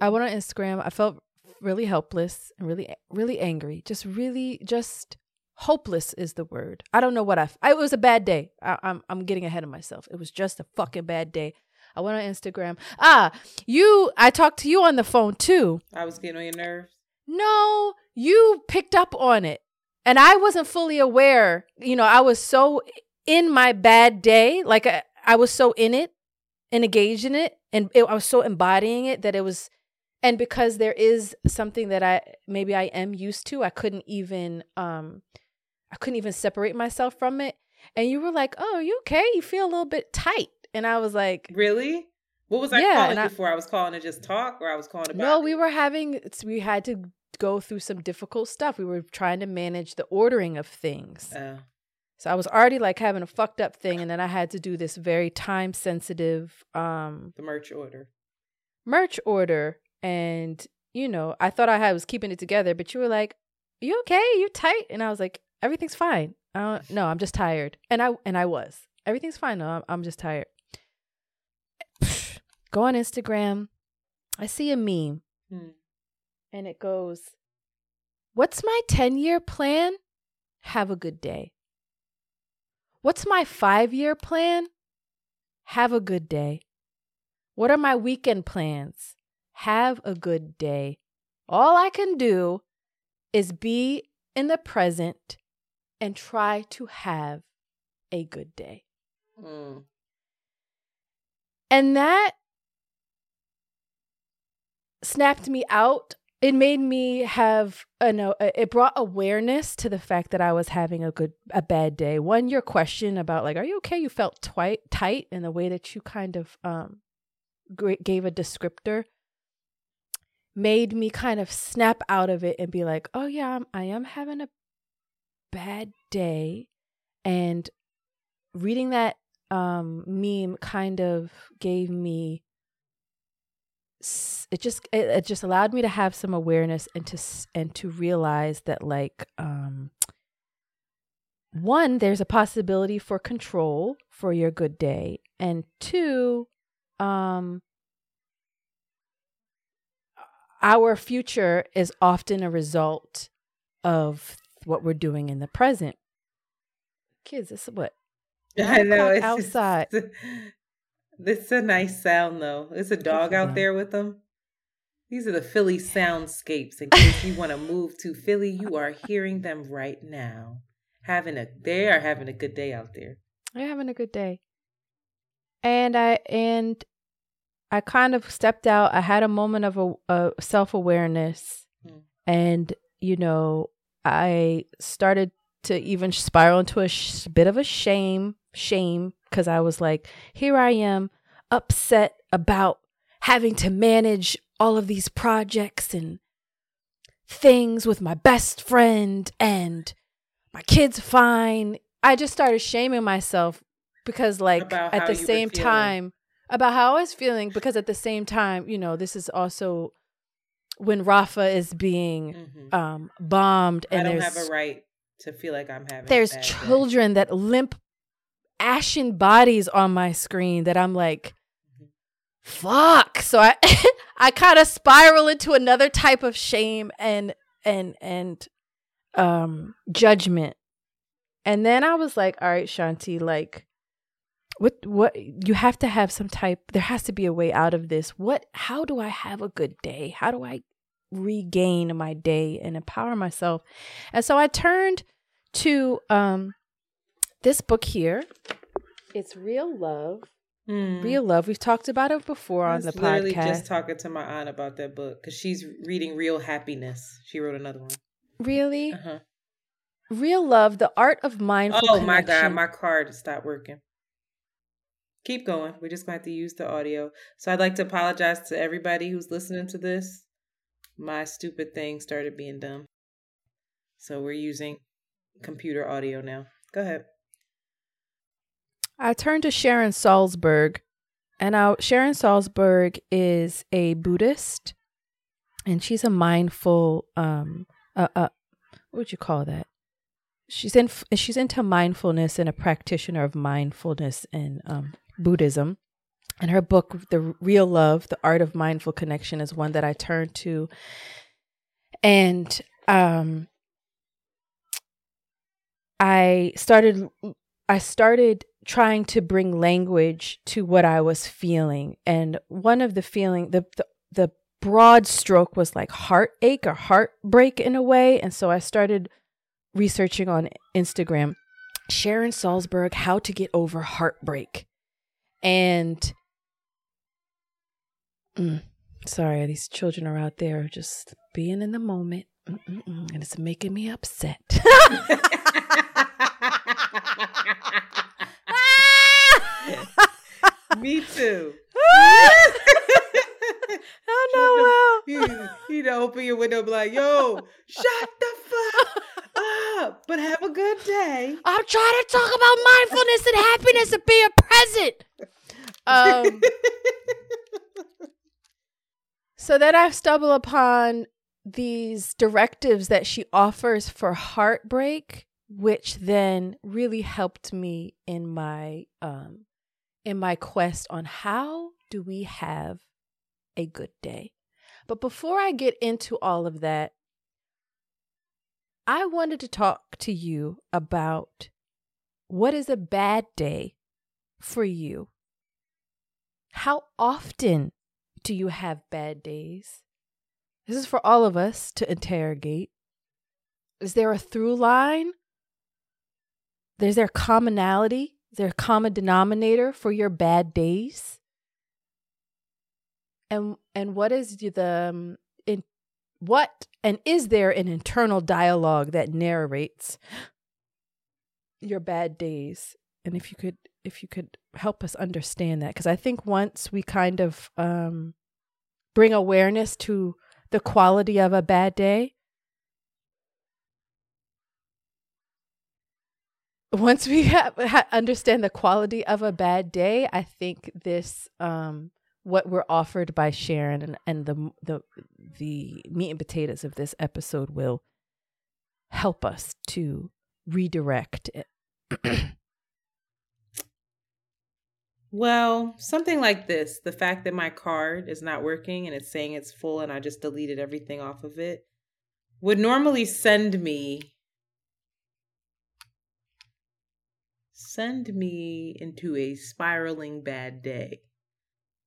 I went on instagram. I felt really helpless and really really angry. Just really just hopeless is the word. I don't know what i I- it was a bad day. I, i'm i'm getting ahead of myself. It was just a fucking bad day i went on instagram. Ah you i talked to you on the phone too. I was getting on your nerves. no you picked up on it. And i wasn't fully aware. You know i was so in my bad day like i, I was so in it and engaged in it and it, i was so embodying it that it was and because there is something that i maybe i am used to i couldn't even um i couldn't even separate myself from it. And you were like oh you okay? You feel a little bit tight and i was like Really? What was I Yeah, calling you I- for? I was calling to just talk, or I was calling about. no we were having we had to go through some difficult stuff we were trying to manage the ordering of things Oh. so i was already like having a fucked up thing and then i had to do this very time sensitive um the merch order. merch order and you know i thought i had was keeping it together but you were like you okay you tight and i was like everything's fine I don't, no i'm just tired and i and i was everything's fine no i'm, I'm just tired go on instagram i see a meme Hmm. and it goes what's my 10 year plan have a good day what's my 5 year plan have a good day what are my weekend plans have a good day. All I can do is be in the present and try to have a good day. Mm. And that snapped me out. It made me have a no, it brought awareness to the fact that I was having a good a bad day. One your question about like are you okay? You felt twi- tight in the way that you kind of um gave a descriptor made me kind of snap out of it and be like, "Oh yeah, I'm, I am having a bad day." And reading that um meme kind of gave me it just it, it just allowed me to have some awareness and to and to realize that like um one there's a possibility for control for your good day and two um our future is often a result of what we're doing in the present. Kids this is what <laughs> I know it's outside. Just, <laughs> it's a nice sound though. It's a dog out there with them. These are the Philly soundscapes. In case you want to move to Philly, you are hearing them right now. Having a they are having a good day out there. They're having a good day. And I and I kind of stepped out. I had a moment of a, a self awareness, Hmm. and you know, I started to even spiral into a sh- bit of a shame, shame, because I was like, here I am, upset about having to manage all of these projects and things with my best friend, and my kid's fine. I just started shaming myself because, like, About at the same time, about how I was feeling, because at the same time, you know, this is also when Rafah is being um, bombed, and Mm-hmm. I don't there's have a right to feel like I'm having. there's bad day. children that limp ashen bodies on my screen that I'm like, fuck. So I <laughs> I kind of spiral into another type of shame and and and um judgment. And then I was like, all right, Shanti, like what what you have to have some type there has to be a way out of this. What how do I have a good day? How do I regain my day and empower myself. And so I turned to um this book here. It's Real Love. Mm. Real Love. We've talked about it before I on the literally podcast. just talking to my aunt about that book because she's reading Real Happiness. She wrote another one. really? Uh-huh. Real Love, The Art of Mindful Oh my god, my card stopped working. Keep going. We're just going to have to use the audio. So I'd like to apologize to everybody who's listening to this. My stupid thing started being dumb. So we're using computer audio now. Go ahead. I turned to Sharon Salzberg, and now Sharon Salzberg is a Buddhist, and she's a mindful, um, uh, uh, what would you call that? She's in, she's into mindfulness and a practitioner of mindfulness and um, Buddhism. And her book, The Real Love, The Art of Mindful Connection, is one that I turned to. And um, I started I started trying to bring language to what I was feeling. And one of the feeling the, the the broad stroke was like heartache or heartbreak in a way. And so I started researching on Instagram Sharon Salzberg, how to get over heartbreak. And mm, sorry, these children are out there just being in the moment. Mm-mm-mm, and it's making me upset. <laughs> <laughs> <laughs> Me too. <laughs> oh no, well. <laughs> You, know, open your window, and be like, "Yo, shut the fuck up," but have a good day. I'm trying to talk about mindfulness and happiness and being present. Um, so then I stumble upon these directives that she offers for heartbreak, which then really helped me in my um, in my quest on how do we have a good day. But before I get into all of that, I wanted to talk to you about what is a bad day for you. How often do you have bad days? This is for all of us to interrogate. Is there a through line? Is there commonality? Is there a common denominator for your bad days? And and what is the um, in what and is there an internal dialogue that narrates your bad days? And if you could if you could help us understand that because I think once we kind of um bring awareness to the quality of a bad day once we have, ha, understand the quality of a bad day, I think this um what we're offered by Sharon and, and the the the meat and potatoes of this episode will help us to redirect it. <clears throat> Well, something like this the fact that my card is not working and it's saying it's full and I just deleted everything off of it would normally send me send me into a spiraling bad day.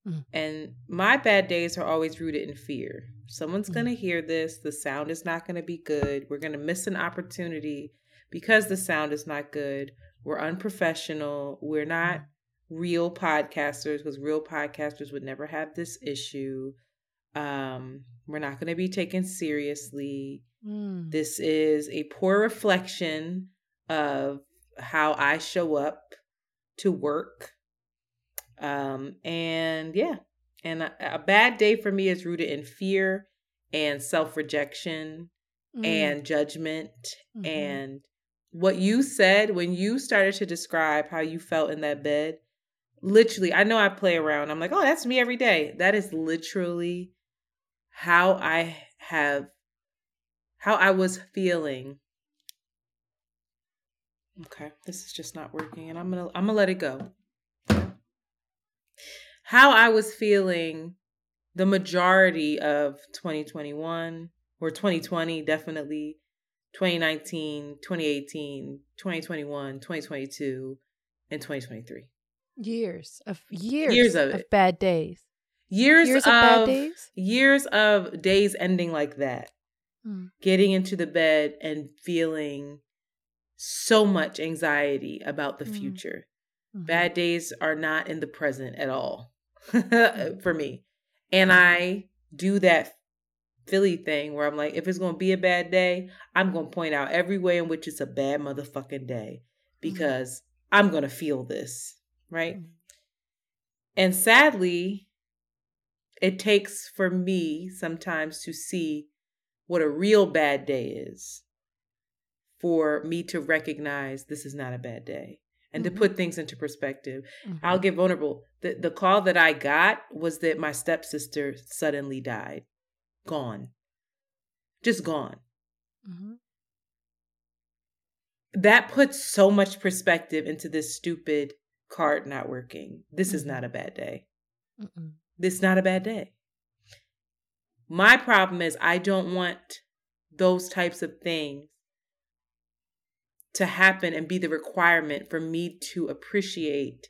Mm. And my bad days are always rooted in fear. Someone's Mm. going to hear this. The sound is not going to be good. We're going to miss an opportunity because the sound is not good. We're unprofessional. We're not real podcasters because real podcasters would never have this issue. Um, we're not going to be taken seriously. Mm. This is a poor reflection of how I show up to work. Um, and yeah, and a, a bad day for me is rooted in fear and self rejection Mm. and judgment. Mhm. And what you said when you started to describe how you felt in that bed, literally, I know I play around. I'm like, oh, that's me every day. That is literally how I have, how I was feeling Okay, this is just not working and I'm to I'm to let it go. How I was feeling the majority of 2021 or 2020 definitely 2019, 2018, 2021, 2022 and 2023. Years of years, Years of it. bad days. Years, Years of, of bad days? Years of days ending like that. Mm. Getting into the bed and feeling so much anxiety about the Mm. future. Mhm. Bad days are not in the present at all <laughs> for me. And I do that Philly thing where I'm like, if it's going to be a bad day, I'm going to point out every way in which it's a bad motherfucking day because I'm going to feel this, right? And sadly, it takes for me sometimes to see what a real bad day is for me to recognize this is not a bad day and to Mhm. put things into perspective. Mhm. I'll get vulnerable. The the call that I got was that my stepsister suddenly died. Gone. Just gone. Mm-hmm. That puts so much perspective into this stupid card not working. This is Mhm. not a bad day. Mm-mm. This is not a bad day. My problem is I don't want those types of things to happen and be the requirement for me to appreciate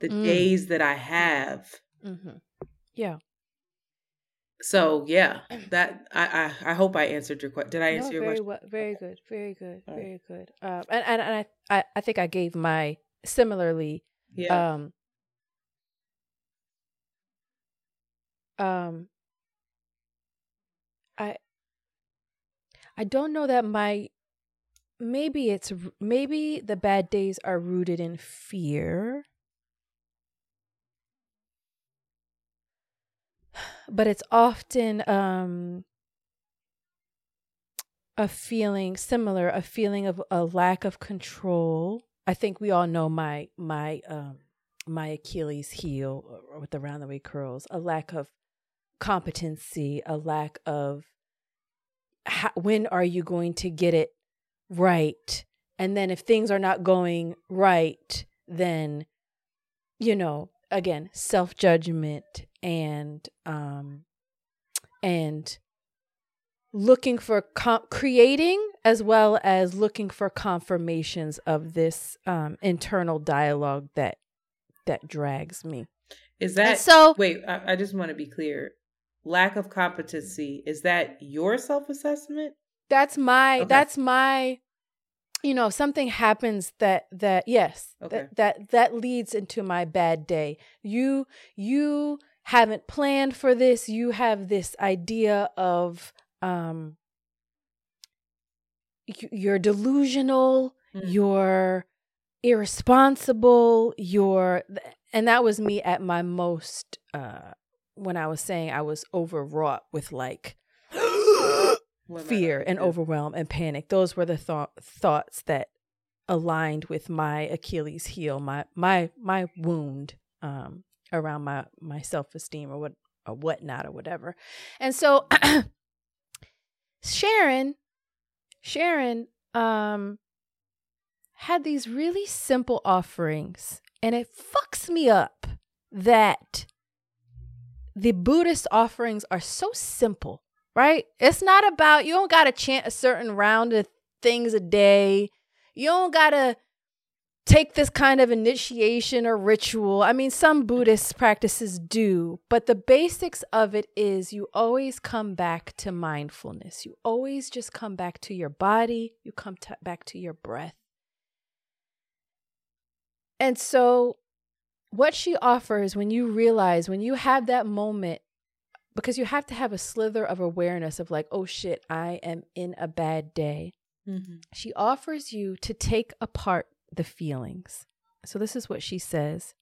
the Mm. days that I have. Mhm. Yeah. So yeah, <clears throat> that I I, I hope I answered your question. Did I answer no, your very question? well, very good, very good, right. very good. Um, and and, and I, I I think I gave my similarly. Yeah. Um. Um. I. I don't know that my. Maybe it's maybe the bad days are rooted in fear. But it's often um a feeling similar a feeling of a lack of control i think we all know my my um my achilles heel uh, with the round the way curls a lack of competency a lack of how, when are you going to get it right and then if things are not going right then you know again self judgment and um and looking for com- creating as well as looking for confirmations of this um, internal dialogue that that drags me. Is that so- Wait, I, I just want to be clear. Lack of competency is that your self assessment? That's my Okay. that's my you know, something happens that that yes, Okay. that that that leads into my bad day. You you haven't planned for this. You have this idea of um you're delusional, Mm. you're irresponsible, you're and that was me at my most uh when I was saying I was overwrought with like What am I fear and overwhelm and panic. Those were the thought thoughts that aligned with my Achilles heel, my my my wound um around my my self esteem or what or whatnot or whatever. And so <clears throat> Sharon, Sharon, um, had these really simple offerings, and it fucks me up that the Buddhist offerings are so simple, right? It's not about you don't gotta chant a certain round of things a day. You don't gotta take this kind of initiation or ritual. I mean, some Buddhist practices do, but the basics of it is you always come back to mindfulness. You always just come back to your body, you come to, back to your breath. And so, what she offers when you realize, when you have that moment, because you have to have a slither of awareness of like, oh shit, I am in a bad day. Mhm. She offers you to take apart the feelings. So, this is what she says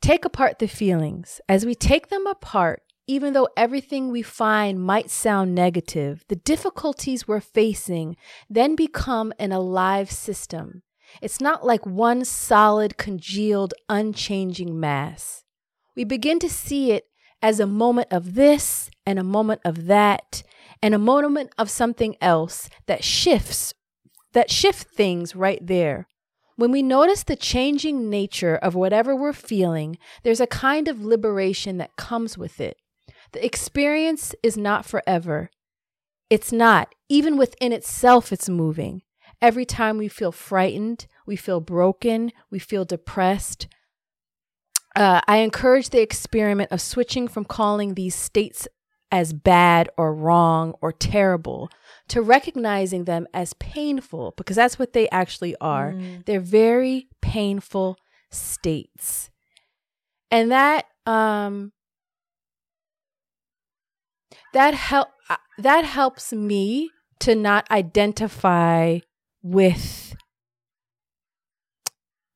Take apart the feelings. As we take them apart, even though everything we find might sound negative, the difficulties we're facing then become an alive system. It's not like one solid, congealed, unchanging mass. We begin to see it as a moment of this and a moment of that and a moment of something else that shifts that shift things right there. When we notice the changing nature of whatever we're feeling, there's a kind of liberation that comes with it. The experience is not forever. It's not. Even within itself, it's moving. Every time we feel frightened, we feel broken, we feel depressed, Uh, I encourage the experiment of switching from calling these states as bad or wrong or terrible to recognizing them as painful because that's what they actually are. Mm. They're very painful states. And that um that help uh, that helps me to not identify with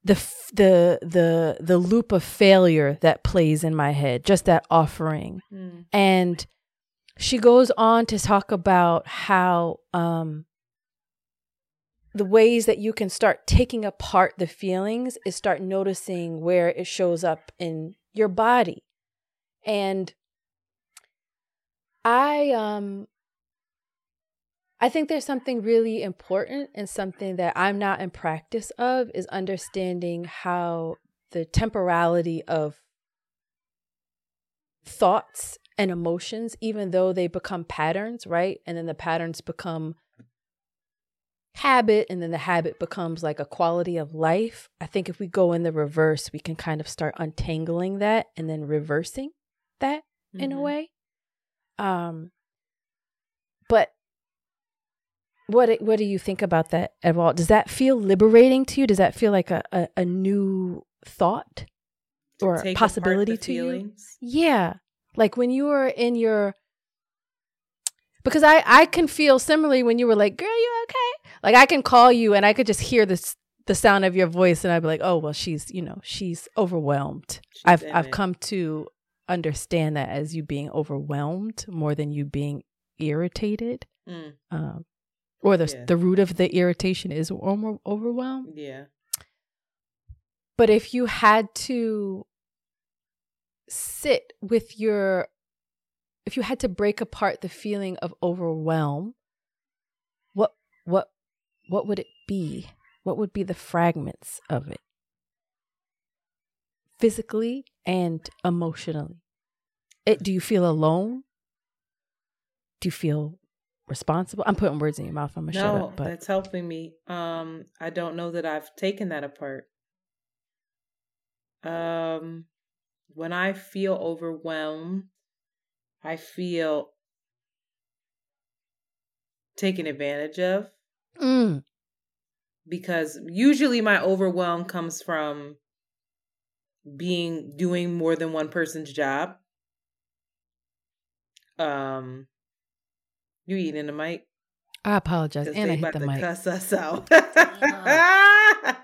the the the the loop of failure that plays in my head just that offering Mm. and she goes on to talk about how um the ways that you can start taking apart the feelings is start noticing where it shows up in your body and i um I think there's something really important and something that I'm not in practice of is understanding how the temporality of thoughts and emotions, even though they become patterns, right? And then the patterns become habit, and then the habit becomes like a quality of life. I think if we go in the reverse, we can kind of start untangling that and then reversing that in a Mhm. way. Um, but what what do you think about that at all? Does that feel liberating to you? Does that feel like a, a, a new thought or Take possibility to you? Yeah. Like when you were in your because I I can feel similarly when you were like, "Girl, you okay?" Like I can call you and I could just hear this the sound of your voice and I'd be like, "Oh, well, she's, you know, she's overwhelmed." I've I've it. come to understand that as you being overwhelmed more than you being irritated. Mm. Um or the Yeah. the root of the irritation is over, overwhelm. Yeah. But if you had to sit with your, if you had to break apart the feeling of overwhelm, what what what would it be? What would be the fragments of it? Physically and emotionally. It do you feel alone? Do you feel responsible? I'm putting words in your mouth. I'm gonna shut No, up. But that's helping me. Um, I don't know that I've taken that apart. Um, when I feel overwhelmed, I feel taken advantage of Mm. because usually my overwhelm comes from being doing more than one person's job. Um, you eating the mic? I apologize, And they I hit about the to mic. cuss us out. <laughs> <laughs>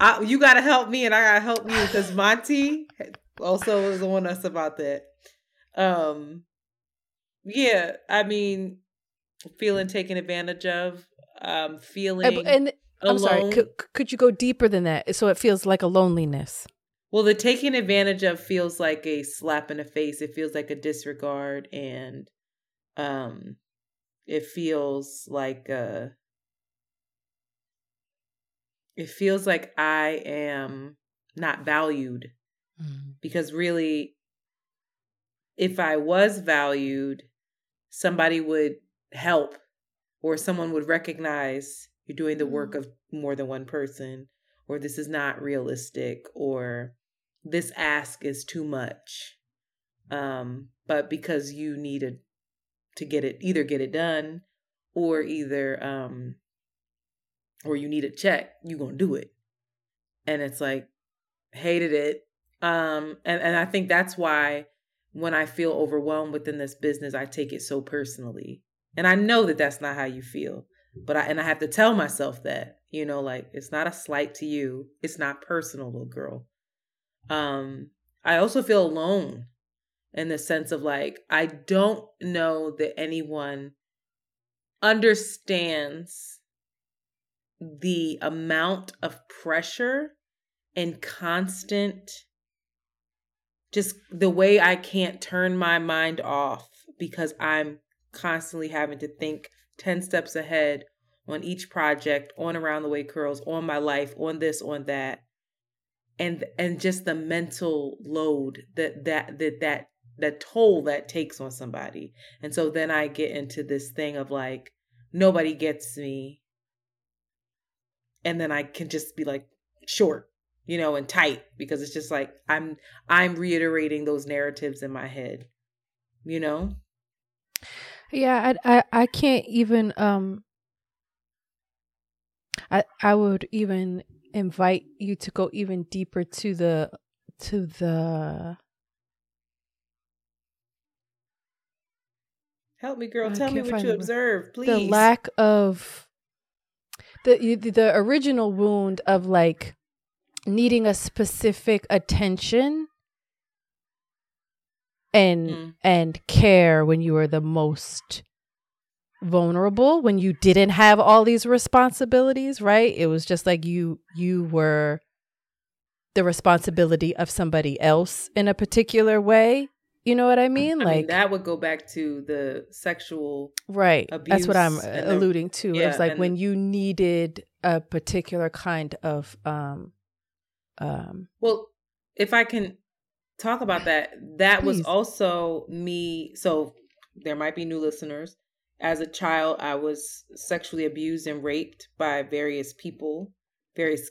I, you gotta help me, and I gotta help you because Monty also was on us about that. Um, yeah, I mean, feeling taken advantage of, um, feeling but- and I'm sorry. alone. Could, could you go deeper than that? So it feels like a loneliness. Well, the taking advantage of feels like a slap in the face. It feels like a disregard, and um, it feels like uh, it feels like I am not valued because really, if I was valued, somebody would help, or someone would recognize you're doing the work of more than one person, or this is not realistic, or this ask is too much. Um, but because you needed to get it, either get it done, or either um, or you need a check, you gonna do it. And it's like hated it. Um, and and I think that's why when I feel overwhelmed within this business, I take it so personally. And I know that that's not how you feel, but I and I have to tell myself that you know, like it's not a slight to you. It's not personal, little girl. Um, I also feel alone in the sense of like I don't know that anyone understands the amount of pressure and constant just the way I can't turn my mind off because I'm constantly having to think 10 steps ahead on each project, on around the way curls, on my life, on this, on that. And and just the mental load that that that that that toll that takes on somebody. And so then I get into this thing of like nobody gets me. And then I can just be like short you know, and tight because it's just like I'm I'm reiterating those narratives in my head. You know? Yeah, I I, I can't even um I I would even invite you to go even deeper to the to the Help me, girl. I Tell me what you observed, please. the lack of the the original wound of like needing a specific attention and Mm. and care when you were the most vulnerable when you didn't have all these responsibilities right it was just like you you were the responsibility of somebody else in a particular way you know what i mean I like mean, that would go back to the sexual Right. That's what I'm abuse and the- alluding to. yeah, it's like when you needed a particular kind of um um Well, if I can talk about that, that was also me. So there might be new listeners. As a child, I was sexually abused and raped by various people, various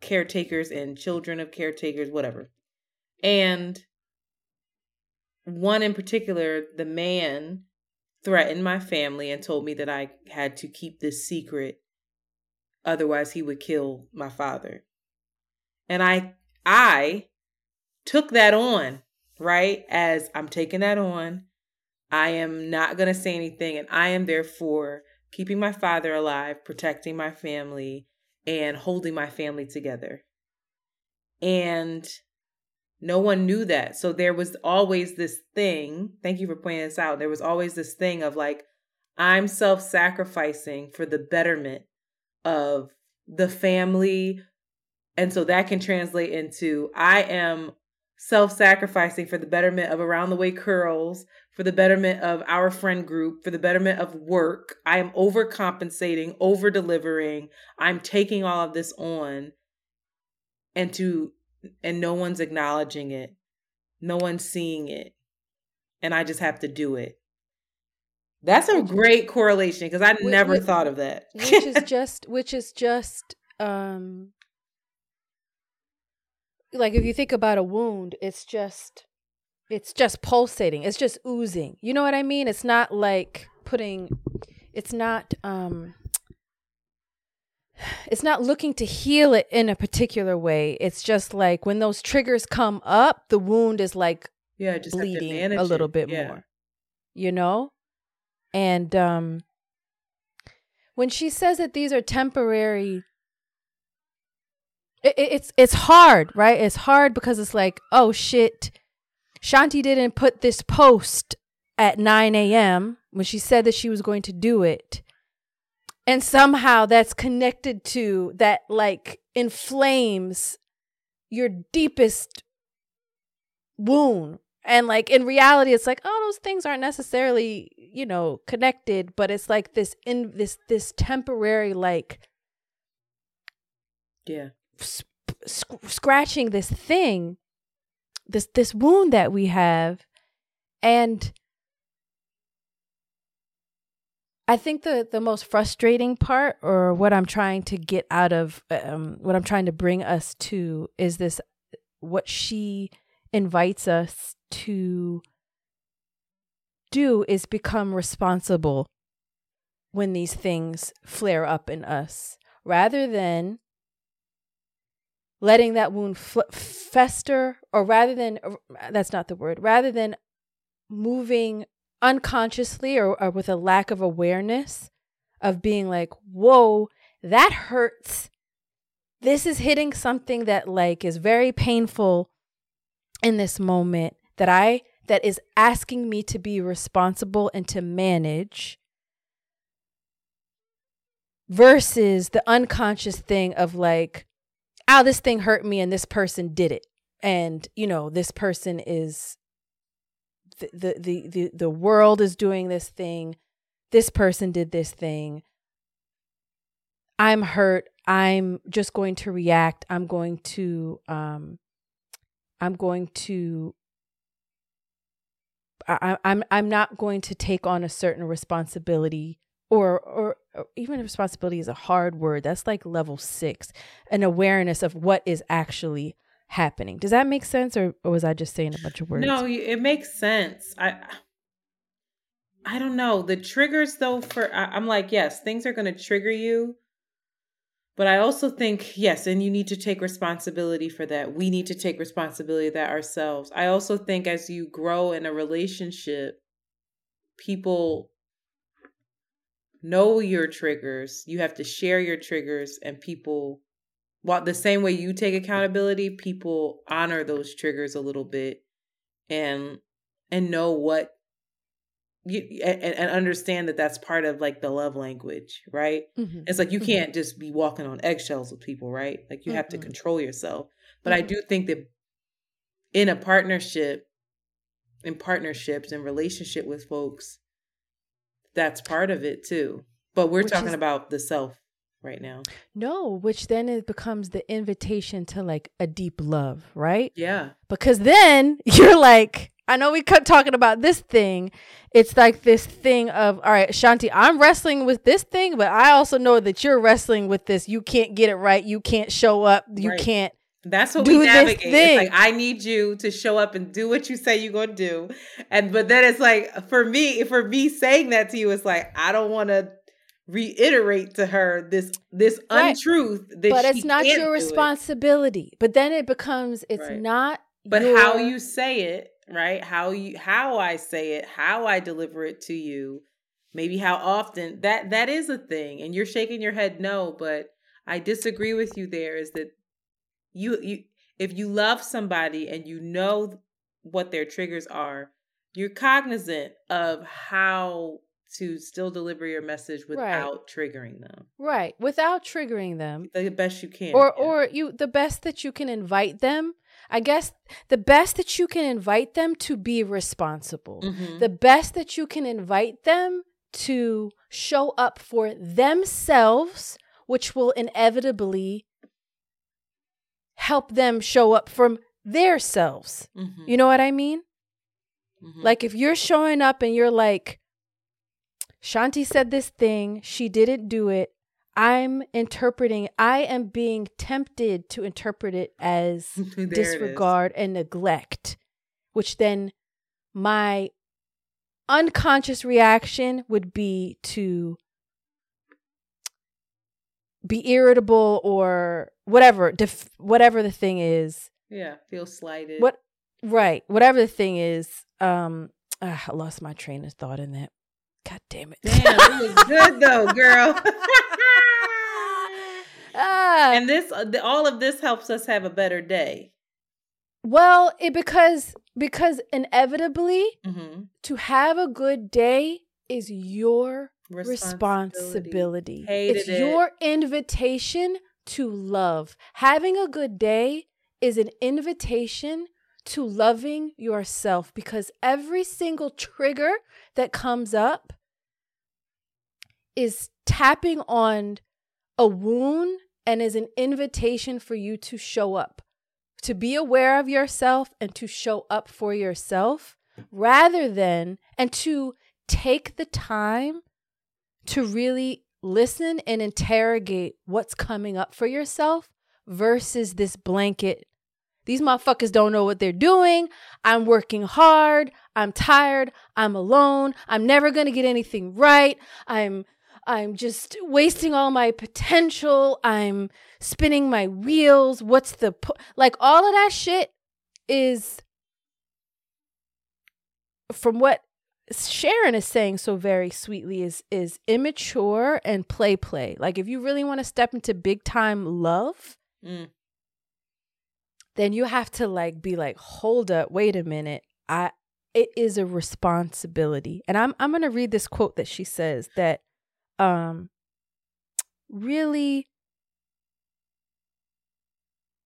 caretakers and children of caretakers, whatever. And one in particular, the man threatened my family and told me that I had to keep this secret, otherwise he would kill my father. And I I took that on, right? As I'm taking that on, I am not going to say anything and I am therefore keeping my father alive, protecting my family and holding my family together. And no one knew that. So there was always this thing. Thank you for pointing this out. There was always this thing of like, I'm self sacrificing for the betterment of the family. And so that can translate into I am self sacrificing for the betterment of Around the Way Curls, for the betterment of our friend group, for the betterment of work. I am overcompensating, over delivering. I'm taking all of this on and to and no one's acknowledging it. No one's seeing it. And I just have to do it. That's a great correlation because I never wh- thought of that. which is <laughs> just which is just um like if you think about a wound it's just it's just pulsating it's just oozing you know what i mean it's not like putting it's not um it's not looking to heal it in a particular way. It's just like when those triggers come up the wound is like yeah, just bleeding a little it. bit Yeah. more you know? And um when she says that these are temporary it, it- it's it's hard right? It's hard because it's like oh shit. Shanti didn't put this post at 9 a.m when she said that she was going to do it and somehow that's connected to that like inflames your deepest wound and like in reality it's like oh those things aren't necessarily you know connected but it's like this in this this temporary like Yeah. sc- sc- scratching this thing this this wound that we have and I think the the most frustrating part or what I'm trying to get out of um what I'm trying to bring us to is this what she invites us to do is become responsible when these things flare up in us rather than letting that wound fl- fester or rather than that's not the word rather than moving unconsciously or, or with a lack of awareness of being like whoa that hurts. This is hitting something that like is very painful in this moment that i that is asking me to be responsible and to manage versus the unconscious thing of like oh this thing hurt me and this person did it. And you know this person is the the the the, world is doing this thing. This person did this thing. I'm hurt. I'm just going to react. I'm going to um i'm going to I, I'm I'm not going to take on a certain responsibility or or even responsibility is a hard word, that's like level six, an awareness of what is actually happening. Does that make sense, or, or was I just saying a bunch of words? No, it makes sense. I I don't know the triggers though. For I, I'm like, yes, things are going to trigger you, but I also think yes, and you need to take responsibility for that. We need to take responsibility that ourselves. I also think as you grow in a relationship, people know your triggers. You have to share your triggers, and people while the same way you take accountability, people honor those triggers a little bit and and know what you and, and understand that that's part of like the love language, right? Mm-hmm. It's like you mm-hmm. can't just be walking on eggshells with people, right? Like you mm-hmm. have to control yourself. But I mm-hmm. do think that in a partnership, in partnerships and relationship with folks, that's part of it too. But we're Which talking is, about the self right now. No, which then it becomes the invitation to like a deep love, right? Yeah. Because then <laughs> you're like, I know we kept talking about this thing. It's like this thing of, all right, Shanti, I'm wrestling with this thing, but I also know that you're wrestling with this. You can't get it right. You can't show up. You right. can't. That's what we navigate. It's like I need you to show up and do what you say you're gonna do, and but then it's like for me, for me saying that to you, it's like I don't want to reiterate to her this this right. untruth that but it's not your responsibility it. but then it becomes it's right. not but your... how you say it right how you how i say it how i deliver it to you maybe how often that that is a thing and you're shaking your head no but i disagree with you there is that you you if you love somebody and you know what their triggers are you're cognizant of how to still deliver your message without right. triggering them. Right. Without triggering them. The best you can. Or yeah. or you the best that you can invite them. I guess the best that you can invite them to be responsible. Mm-hmm. The best that you can invite them to show up for themselves, which will inevitably help them show up from their selves. Mm-hmm. You know what I mean? Mm-hmm. Like if you're showing up and you're like, Shanti said this thing, she didn't do it. I'm interpreting, I am being tempted to interpret it as <laughs> disregard and neglect, which then my unconscious reaction would be to be irritable or whatever, def- whatever the thing is. Yeah, feel slighted. What right, whatever the thing is. Um, uh, I lost my train of thought in that. God damn it. Damn, it was good though, girl. ah. <laughs> And this uh, all of this helps us have a better day. Well, it because because inevitably mm-hmm. to have a good day is your responsibility. responsibility. It's it. your invitation to love. Having a good day is an invitation to loving yourself because every single trigger that comes up is tapping on a wound and is an invitation for you to show up, to be aware of yourself and to show up for yourself rather than, and to take the time to really listen and interrogate what's coming up for yourself versus this blanket. These motherfuckers don't know what they're doing. I'm working hard. I'm tired. I'm alone. I'm never going to get anything right. I'm I'm just wasting all my potential. I'm spinning my wheels. What's the po-? like all of that shit is from what Sharon is saying so very sweetly is is immature and play play. Like if you really want to step into big time love, mm. then you have to like be like, hold up, wait a minute. I it is a responsibility. And I'm I'm gonna read this quote that she says that um really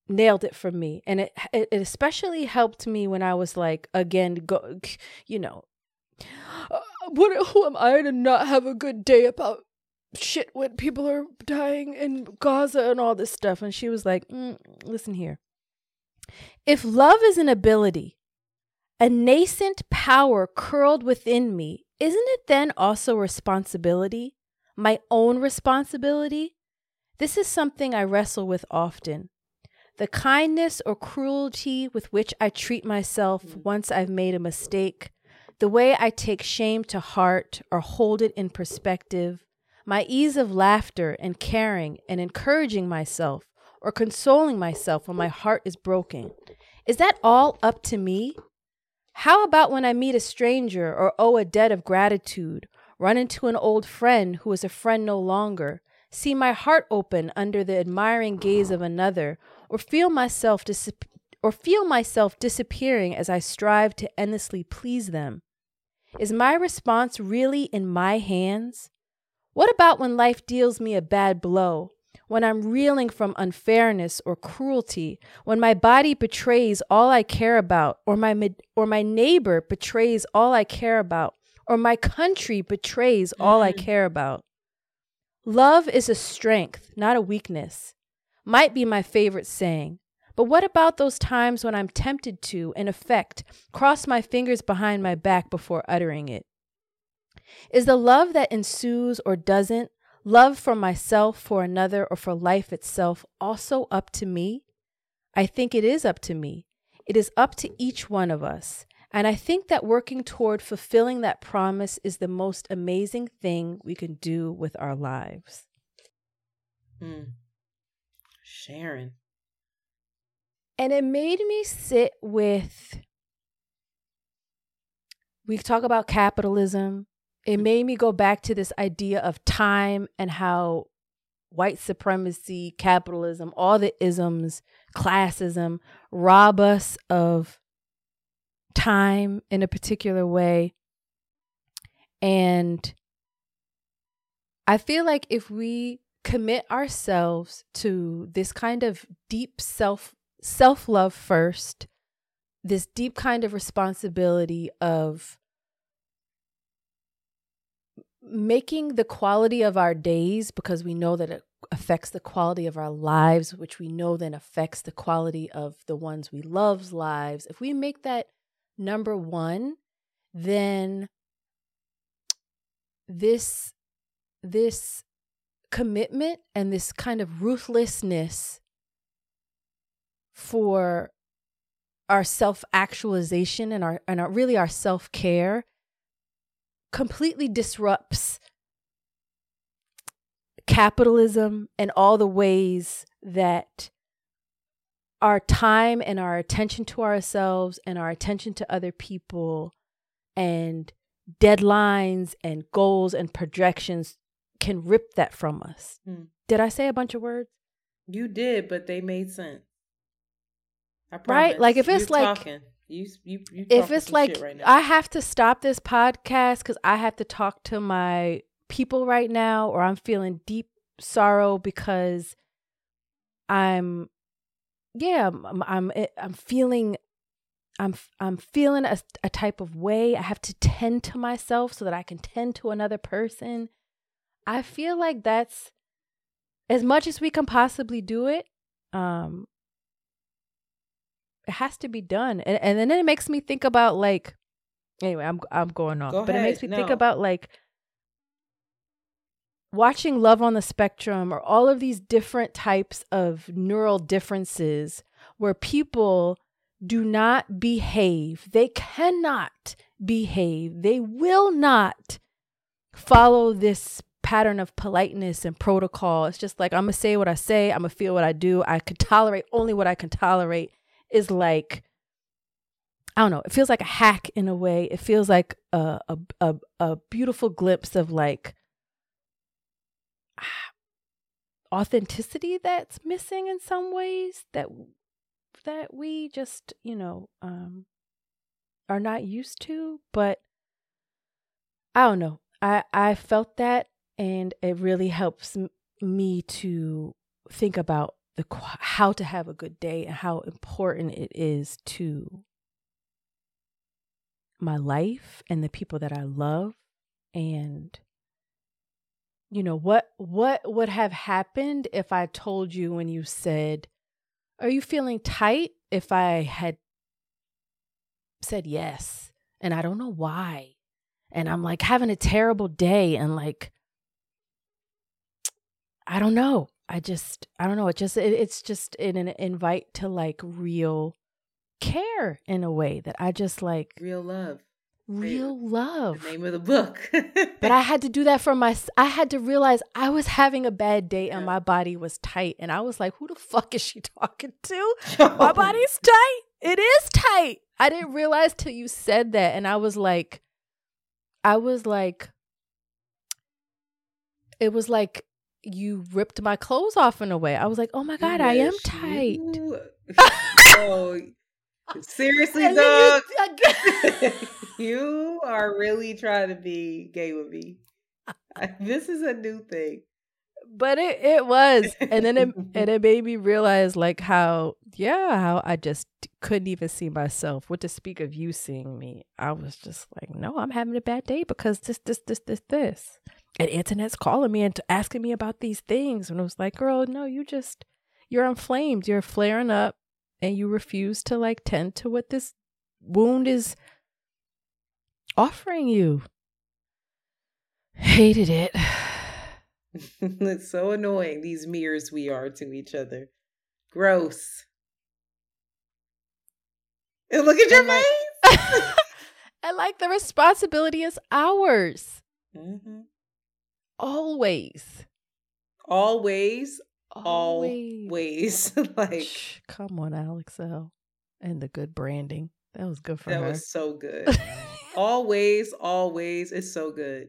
nailed it for me and it it especially helped me when i was like again go you know uh, what who am i to not have a good day about shit when people are dying in gaza and all this stuff? And she was like mm, listen here. If love is an ability a nascent power curled within me isn't it then also responsibility my own responsibility, this is something I wrestle with often. The kindness or cruelty with which I treat myself mm. once I've made a mistake, the way I take shame to heart or hold it in perspective, my ease of laughter and caring and encouraging myself or consoling myself when my heart is broken. Is that all up to me? How about when I meet a stranger or owe a debt of gratitude, run into an old friend who is a friend no longer, see my heart open under the admiring gaze of another, or feel myself dis- or feel myself disappearing as I strive to endlessly please them? Is my response really in my hands? What about when life deals me a bad blow? When I'm reeling from unfairness or cruelty, when my body betrays all I care about, or my mid- or my neighbor betrays all I care about, or my country betrays all I mm. care about. Love is a strength, not a weakness. Might be my favorite saying. But what about those times when I'm tempted to, in effect, cross my fingers behind my back before uttering it? Is the love that ensues or doesn't, love for myself, for another, or for life itself, also up to me? I think it is up to me. It is up to each one of us. And I think that working toward fulfilling that promise is the most amazing thing we can do with our lives. Hmm. Sharon. And it made me sit with, we talk about capitalism. It made me go back to this idea of time and how white supremacy, capitalism, all the isms, classism rob us of time in a particular way. And I feel like if we commit ourselves to this kind of deep self self love first, this deep kind of responsibility of making the quality of our days because we know that it affects the quality of our lives, which we know then affects the quality of the ones we love's lives. If we make that number one, then this this commitment and this kind of ruthlessness for our self-actualization and our and our, really our self-care completely disrupts capitalism and all the ways that our time and our attention to ourselves and our attention to other people and deadlines and goals and projections can rip that from us. Hmm. Did I say a bunch of words? You did, but they made sense. right? Like if it's You're like talking. You, you, you if it's like right I have to stop this podcast because I have to talk to my people right now, or I'm feeling deep sorrow because I'm yeah, I'm I'm, eh, I'm feeling I'm I'm feeling a, a type of way. I have to tend to myself so that I can tend to another person. I feel like that's as much as we can possibly do it. Um, it has to be done, and and then it makes me think about like. Anyway, I'm I'm going off, Go but ahead. it makes me think about like watching Love on the Spectrum or all of these different types of neural differences where people do not behave. They cannot behave. They will not follow this pattern of politeness and protocol. It's just like, I'm to say what I say, I'm to feel what I do. I can tolerate only what I can tolerate, is like, I don't know. It feels like a hack in a way. It feels like a a a, a beautiful glimpse of like <sighs> authenticity that's missing in some ways that that we just you know um are not used to but i don't know. I i felt that and it really helps m- me to think about the how to have a good day and how important it is to my life and the people that I love and you know what what would have happened if I told you when you said are you feeling tight if I had said yes and I don't know why and I'm like having a terrible day and like I don't know. I just I don't know. It just it, it's just an, an invite to like real care in a way that I just like real love. Real love. The name of the book. <laughs> but I had to do that for my I had to realize I was having a bad day and my body was tight and I was like, who the fuck is she <laughs> talking to? my body's tight. It is tight. I didn't realize till you said that and I was like I was like it was like you ripped my clothes off in a way. I was like, oh my God, I am tight. <laughs> You, oh, seriously, dog. <laughs> You, are really trying to be gay with me. This is a new thing. But it, it was. And then it <laughs> and it made me realize like how yeah, how I just couldn't even see myself. What to speak of you seeing me. I was just like, no, I'm having a bad day because this, this, this, this, this and internet's calling me and asking me about these things and I was like girl no you just you're inflamed you're flaring up and you refuse to like tend to what this wound is offering you hated it <sighs> it's so annoying these mirrors we are to each other gross and <laughs> look at your and like, face <laughs> and like the responsibility is ours mm-hmm. Always. Always. Always. Always. <laughs> like Shh, come on, Alex L. And the good branding. That was good for that her. That was so good. <laughs> always, always is so good.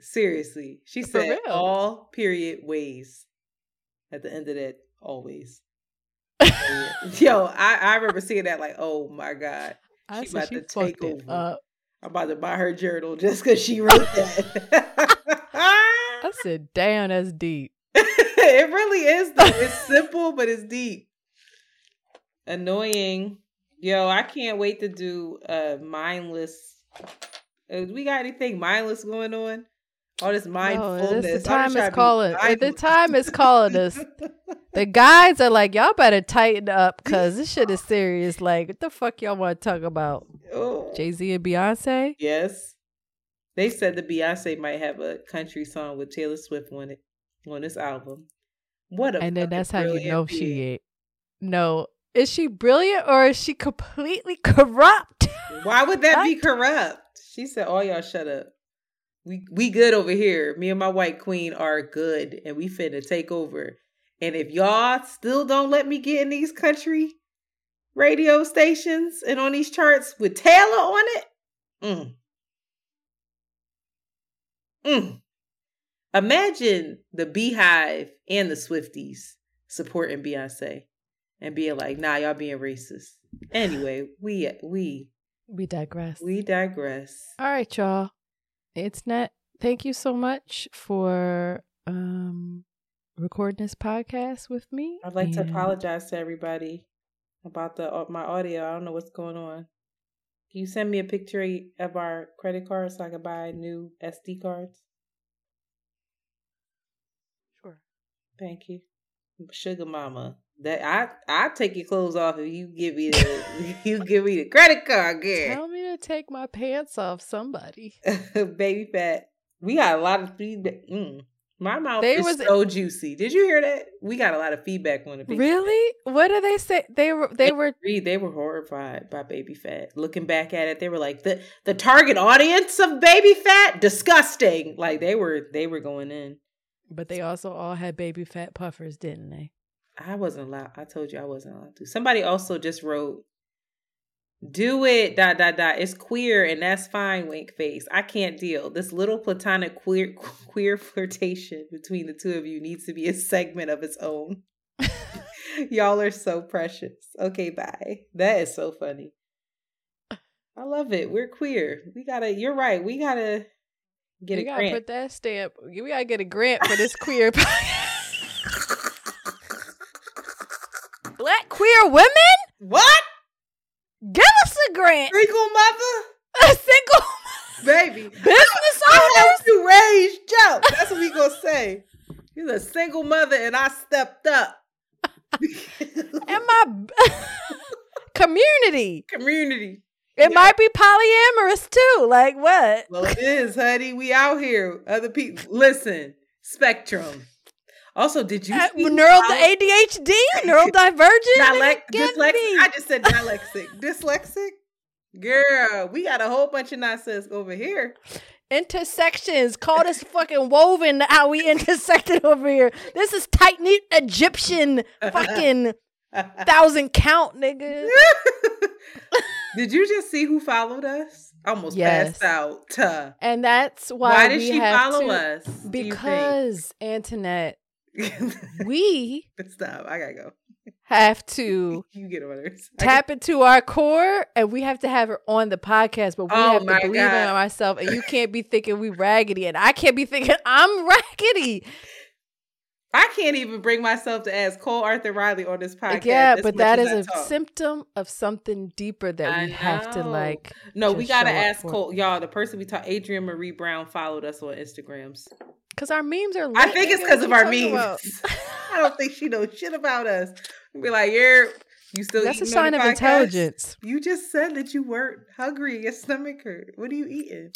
Seriously. She said all period ways. At the end of that, always. <laughs> Yo, I, I remember seeing that like, oh my God. She about she to take over. I'm about to buy her journal just because she wrote that. I said, damn, that's deep. <laughs> it really is, though. It's simple, but it's deep. Annoying. Yo, I can't wait to do a mindless. Uh, we got anything mindless going on? All this mindfulness. No, the time is calling. The time is calling us. <laughs> the guys are like, y'all better tighten up because this shit is serious. Like, what the fuck y'all want to talk about? Oh. Jay Z and Beyonce? Yes. They said the Beyonce might have a country song with Taylor Swift on it on this album. What a and then that's how you know she ain't. No, is she brilliant or is she completely corrupt? Why would <laughs> that be corrupt? She said, "All y'all shut up." we we good over here. Me and my white queen are good, and we finna take over. And if y'all still don't let me get in these country radio stations and on these charts with Taylor on it, mm. Mm. Imagine the Beyhive and the Swifties supporting Beyonce and being like, "Nah, y'all being racist." Anyway, we we we digress. We digress. All right, y'all it's not thank you so much for um recording this podcast with me. I'd like and... to apologize to everybody about the uh, my audio. I don't know what's going on. Can you send me a picture of our credit card so I can buy new SD cards? Sure. Thank you. Sugar mama. That I I take your clothes off if you give me the <laughs> you give me the credit card girl. Tell me to take my pants off, somebody. <laughs> Baby fat. We got a lot of feedback. Mm. My mouth they is was, so juicy. Did you hear that? We got a lot of feedback on it. Really? What did they say? They were they, they were they were horrified by baby fat. Looking back at it, they were like the the target audience of baby fat, disgusting. Like they were they were going in. But they also all had baby fat puffers, didn't they? I wasn't allowed. I told you I wasn't allowed to. Somebody also just wrote, "Do it." Dot dot dot. It's queer and that's fine. Wink face. I can't deal. This little platonic queer <laughs> queer flirtation between the two of you needs to be a segment of its own. <laughs> Y'all are so precious. Okay, bye. That is so funny. I love it. We're queer. We gotta. You're right. We gotta get we a gotta grant. Put that stamp. We gotta get a grant for this queer. <laughs> Black queer women? What? Give us a grant. Single mother? <laughs> A single mother? baby. Business owners? You raised Joe. That's what we gonna say. He's a single mother and I stepped up. <laughs> and my community. Community. It yeah. might be polyamorous too. Like what? Well, it is, honey. We out here. Other people listen. spectrum. Also, did you Uh, neural how- ADHD, <laughs> neurodivergent. Dylec- Get dyslexic. I just said dyslexic. <laughs> dyslexic. Girl, we got a whole bunch of nonsense over here. Intersections. Call this fucking woven how we intersected <laughs> over here. This is tight knit Egyptian fucking thousand count, nigga. Did you just see who followed us? Almost Yes. passed out. <laughs> Uh, And that's why, Why did we she follow to- us, do you think? Because Antoinette, <laughs> we Stop. I gotta go. have to <laughs> You get this. tap into our core and we have to have her on the podcast, but we Oh have to believe God. in ourselves and you can't be thinking we raggedy and I can't be thinking I'm raggedy. I can't even bring myself to ask Cole Arthur Riley on this podcast. yeah, but that is that as is I a talk. symptom of something deeper that I we have to like. No, we gotta ask. Cole. Y'all, the person we talked, Adrienne Maree Brown, followed us on Instagrams. Cause our memes are. I think it's because of our memes. <laughs> I don't think she knows shit about us. Be like, you're. you still. That's a sign of podcast? intelligence. You just said that you weren't hungry. Your stomach hurt. What are you eating?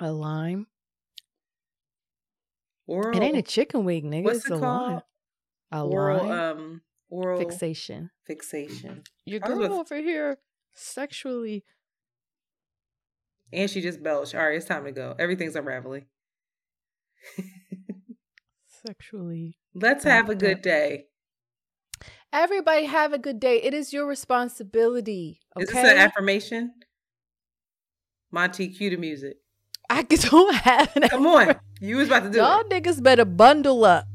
A lime. Oral. It ain't a chicken wing, nigga. What's it's it a called? lime. A oral. lime Um. Oral fixation. Fixation. Your I was girl about over here sexually. And she just belched. All right, it's time to go. Everything's unraveling. <laughs> Sexually. Let's have a good day. Everybody have a good day. It is your responsibility. Okay. Is this an affirmation? Monty, cue the music. I <laughs> don't have an Come on. You was about to do Y'all it. niggas better bundle up.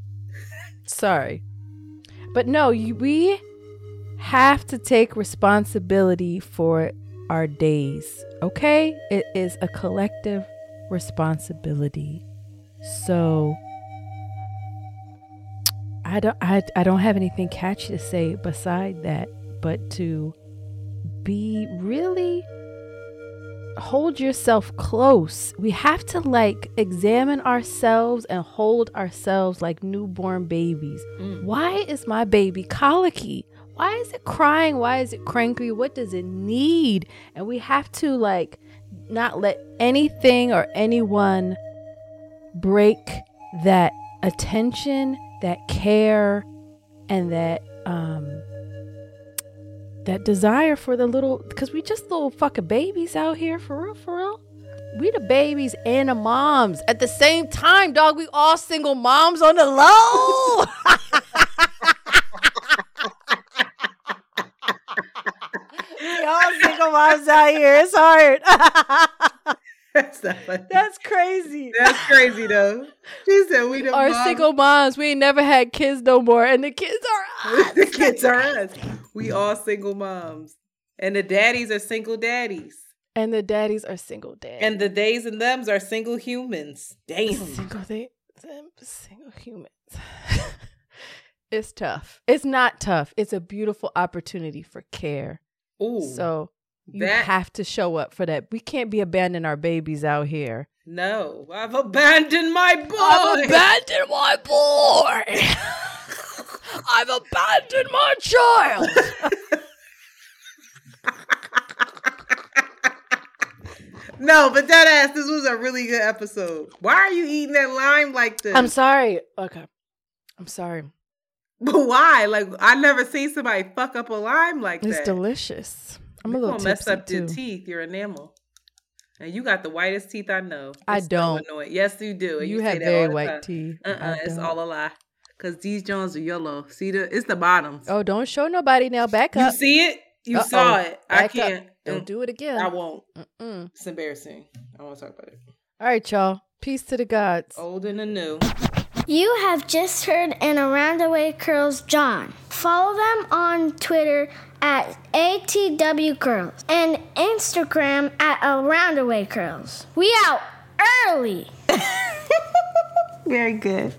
Sorry. But no, you, we have to take responsibility for our days. Okay? It is a collective responsibility. So I don't I, I don't have anything catchy to say beside that, but to be really hold yourself close. We have to like examine ourselves and hold ourselves like newborn babies. Why is my baby colicky? Why is it crying? Why is it cranky? What does it need? And we have to like not let anything or anyone break that attention, that care, and that um that desire for the little because we just little fucking babies out here for real for real. We the babies and the moms at the same time dog. We all single moms on the low. <laughs> We all single moms out here. It's hard <laughs> That's not funny. that's crazy That's crazy though. She said we are mom- single moms we ain't never had kids no more and the kids are us. <laughs> the kids are us. We all single moms. And the daddies are single daddies. and the daddies are single dads And the days and thems are single humans. Damn. single they them single humans. <laughs> it's tough. It's not tough. It's a beautiful opportunity for care. Ooh. So you that- have to show up for that. We can't be abandoning our babies out here. No. I've abandoned my boy. I've abandoned my boy. <laughs> I've abandoned my child. <laughs> no, but that ass, this was a really good episode. Why are you eating that lime like this? I'm sorry. Okay. I'm sorry. But why? Like I never seen somebody fuck up a lime like It's that. It's delicious. I'm a little gonna mess tipsy up your teeth, your enamel. And you got the whitest teeth I know. I It's so don't. annoying. Yes, you do. and You say have very white teeth. Uh-uh, I it's all a lie. Cause these Jones are yellow. See the? It's the bottoms. Oh, don't show nobody now. Back up. you see it? You Uh-oh. saw it. I Back up. can't. Don't Mm, do it again. I won't. Mm-mm. It's embarrassing. I won't talk about it. All right, y'all. Peace to the gods. Old and the new. You have just heard an Around the Way Curls John. Follow them on Twitter at ATW Curls and Instagram at Around the Way Curls. We out early. <laughs> Very good.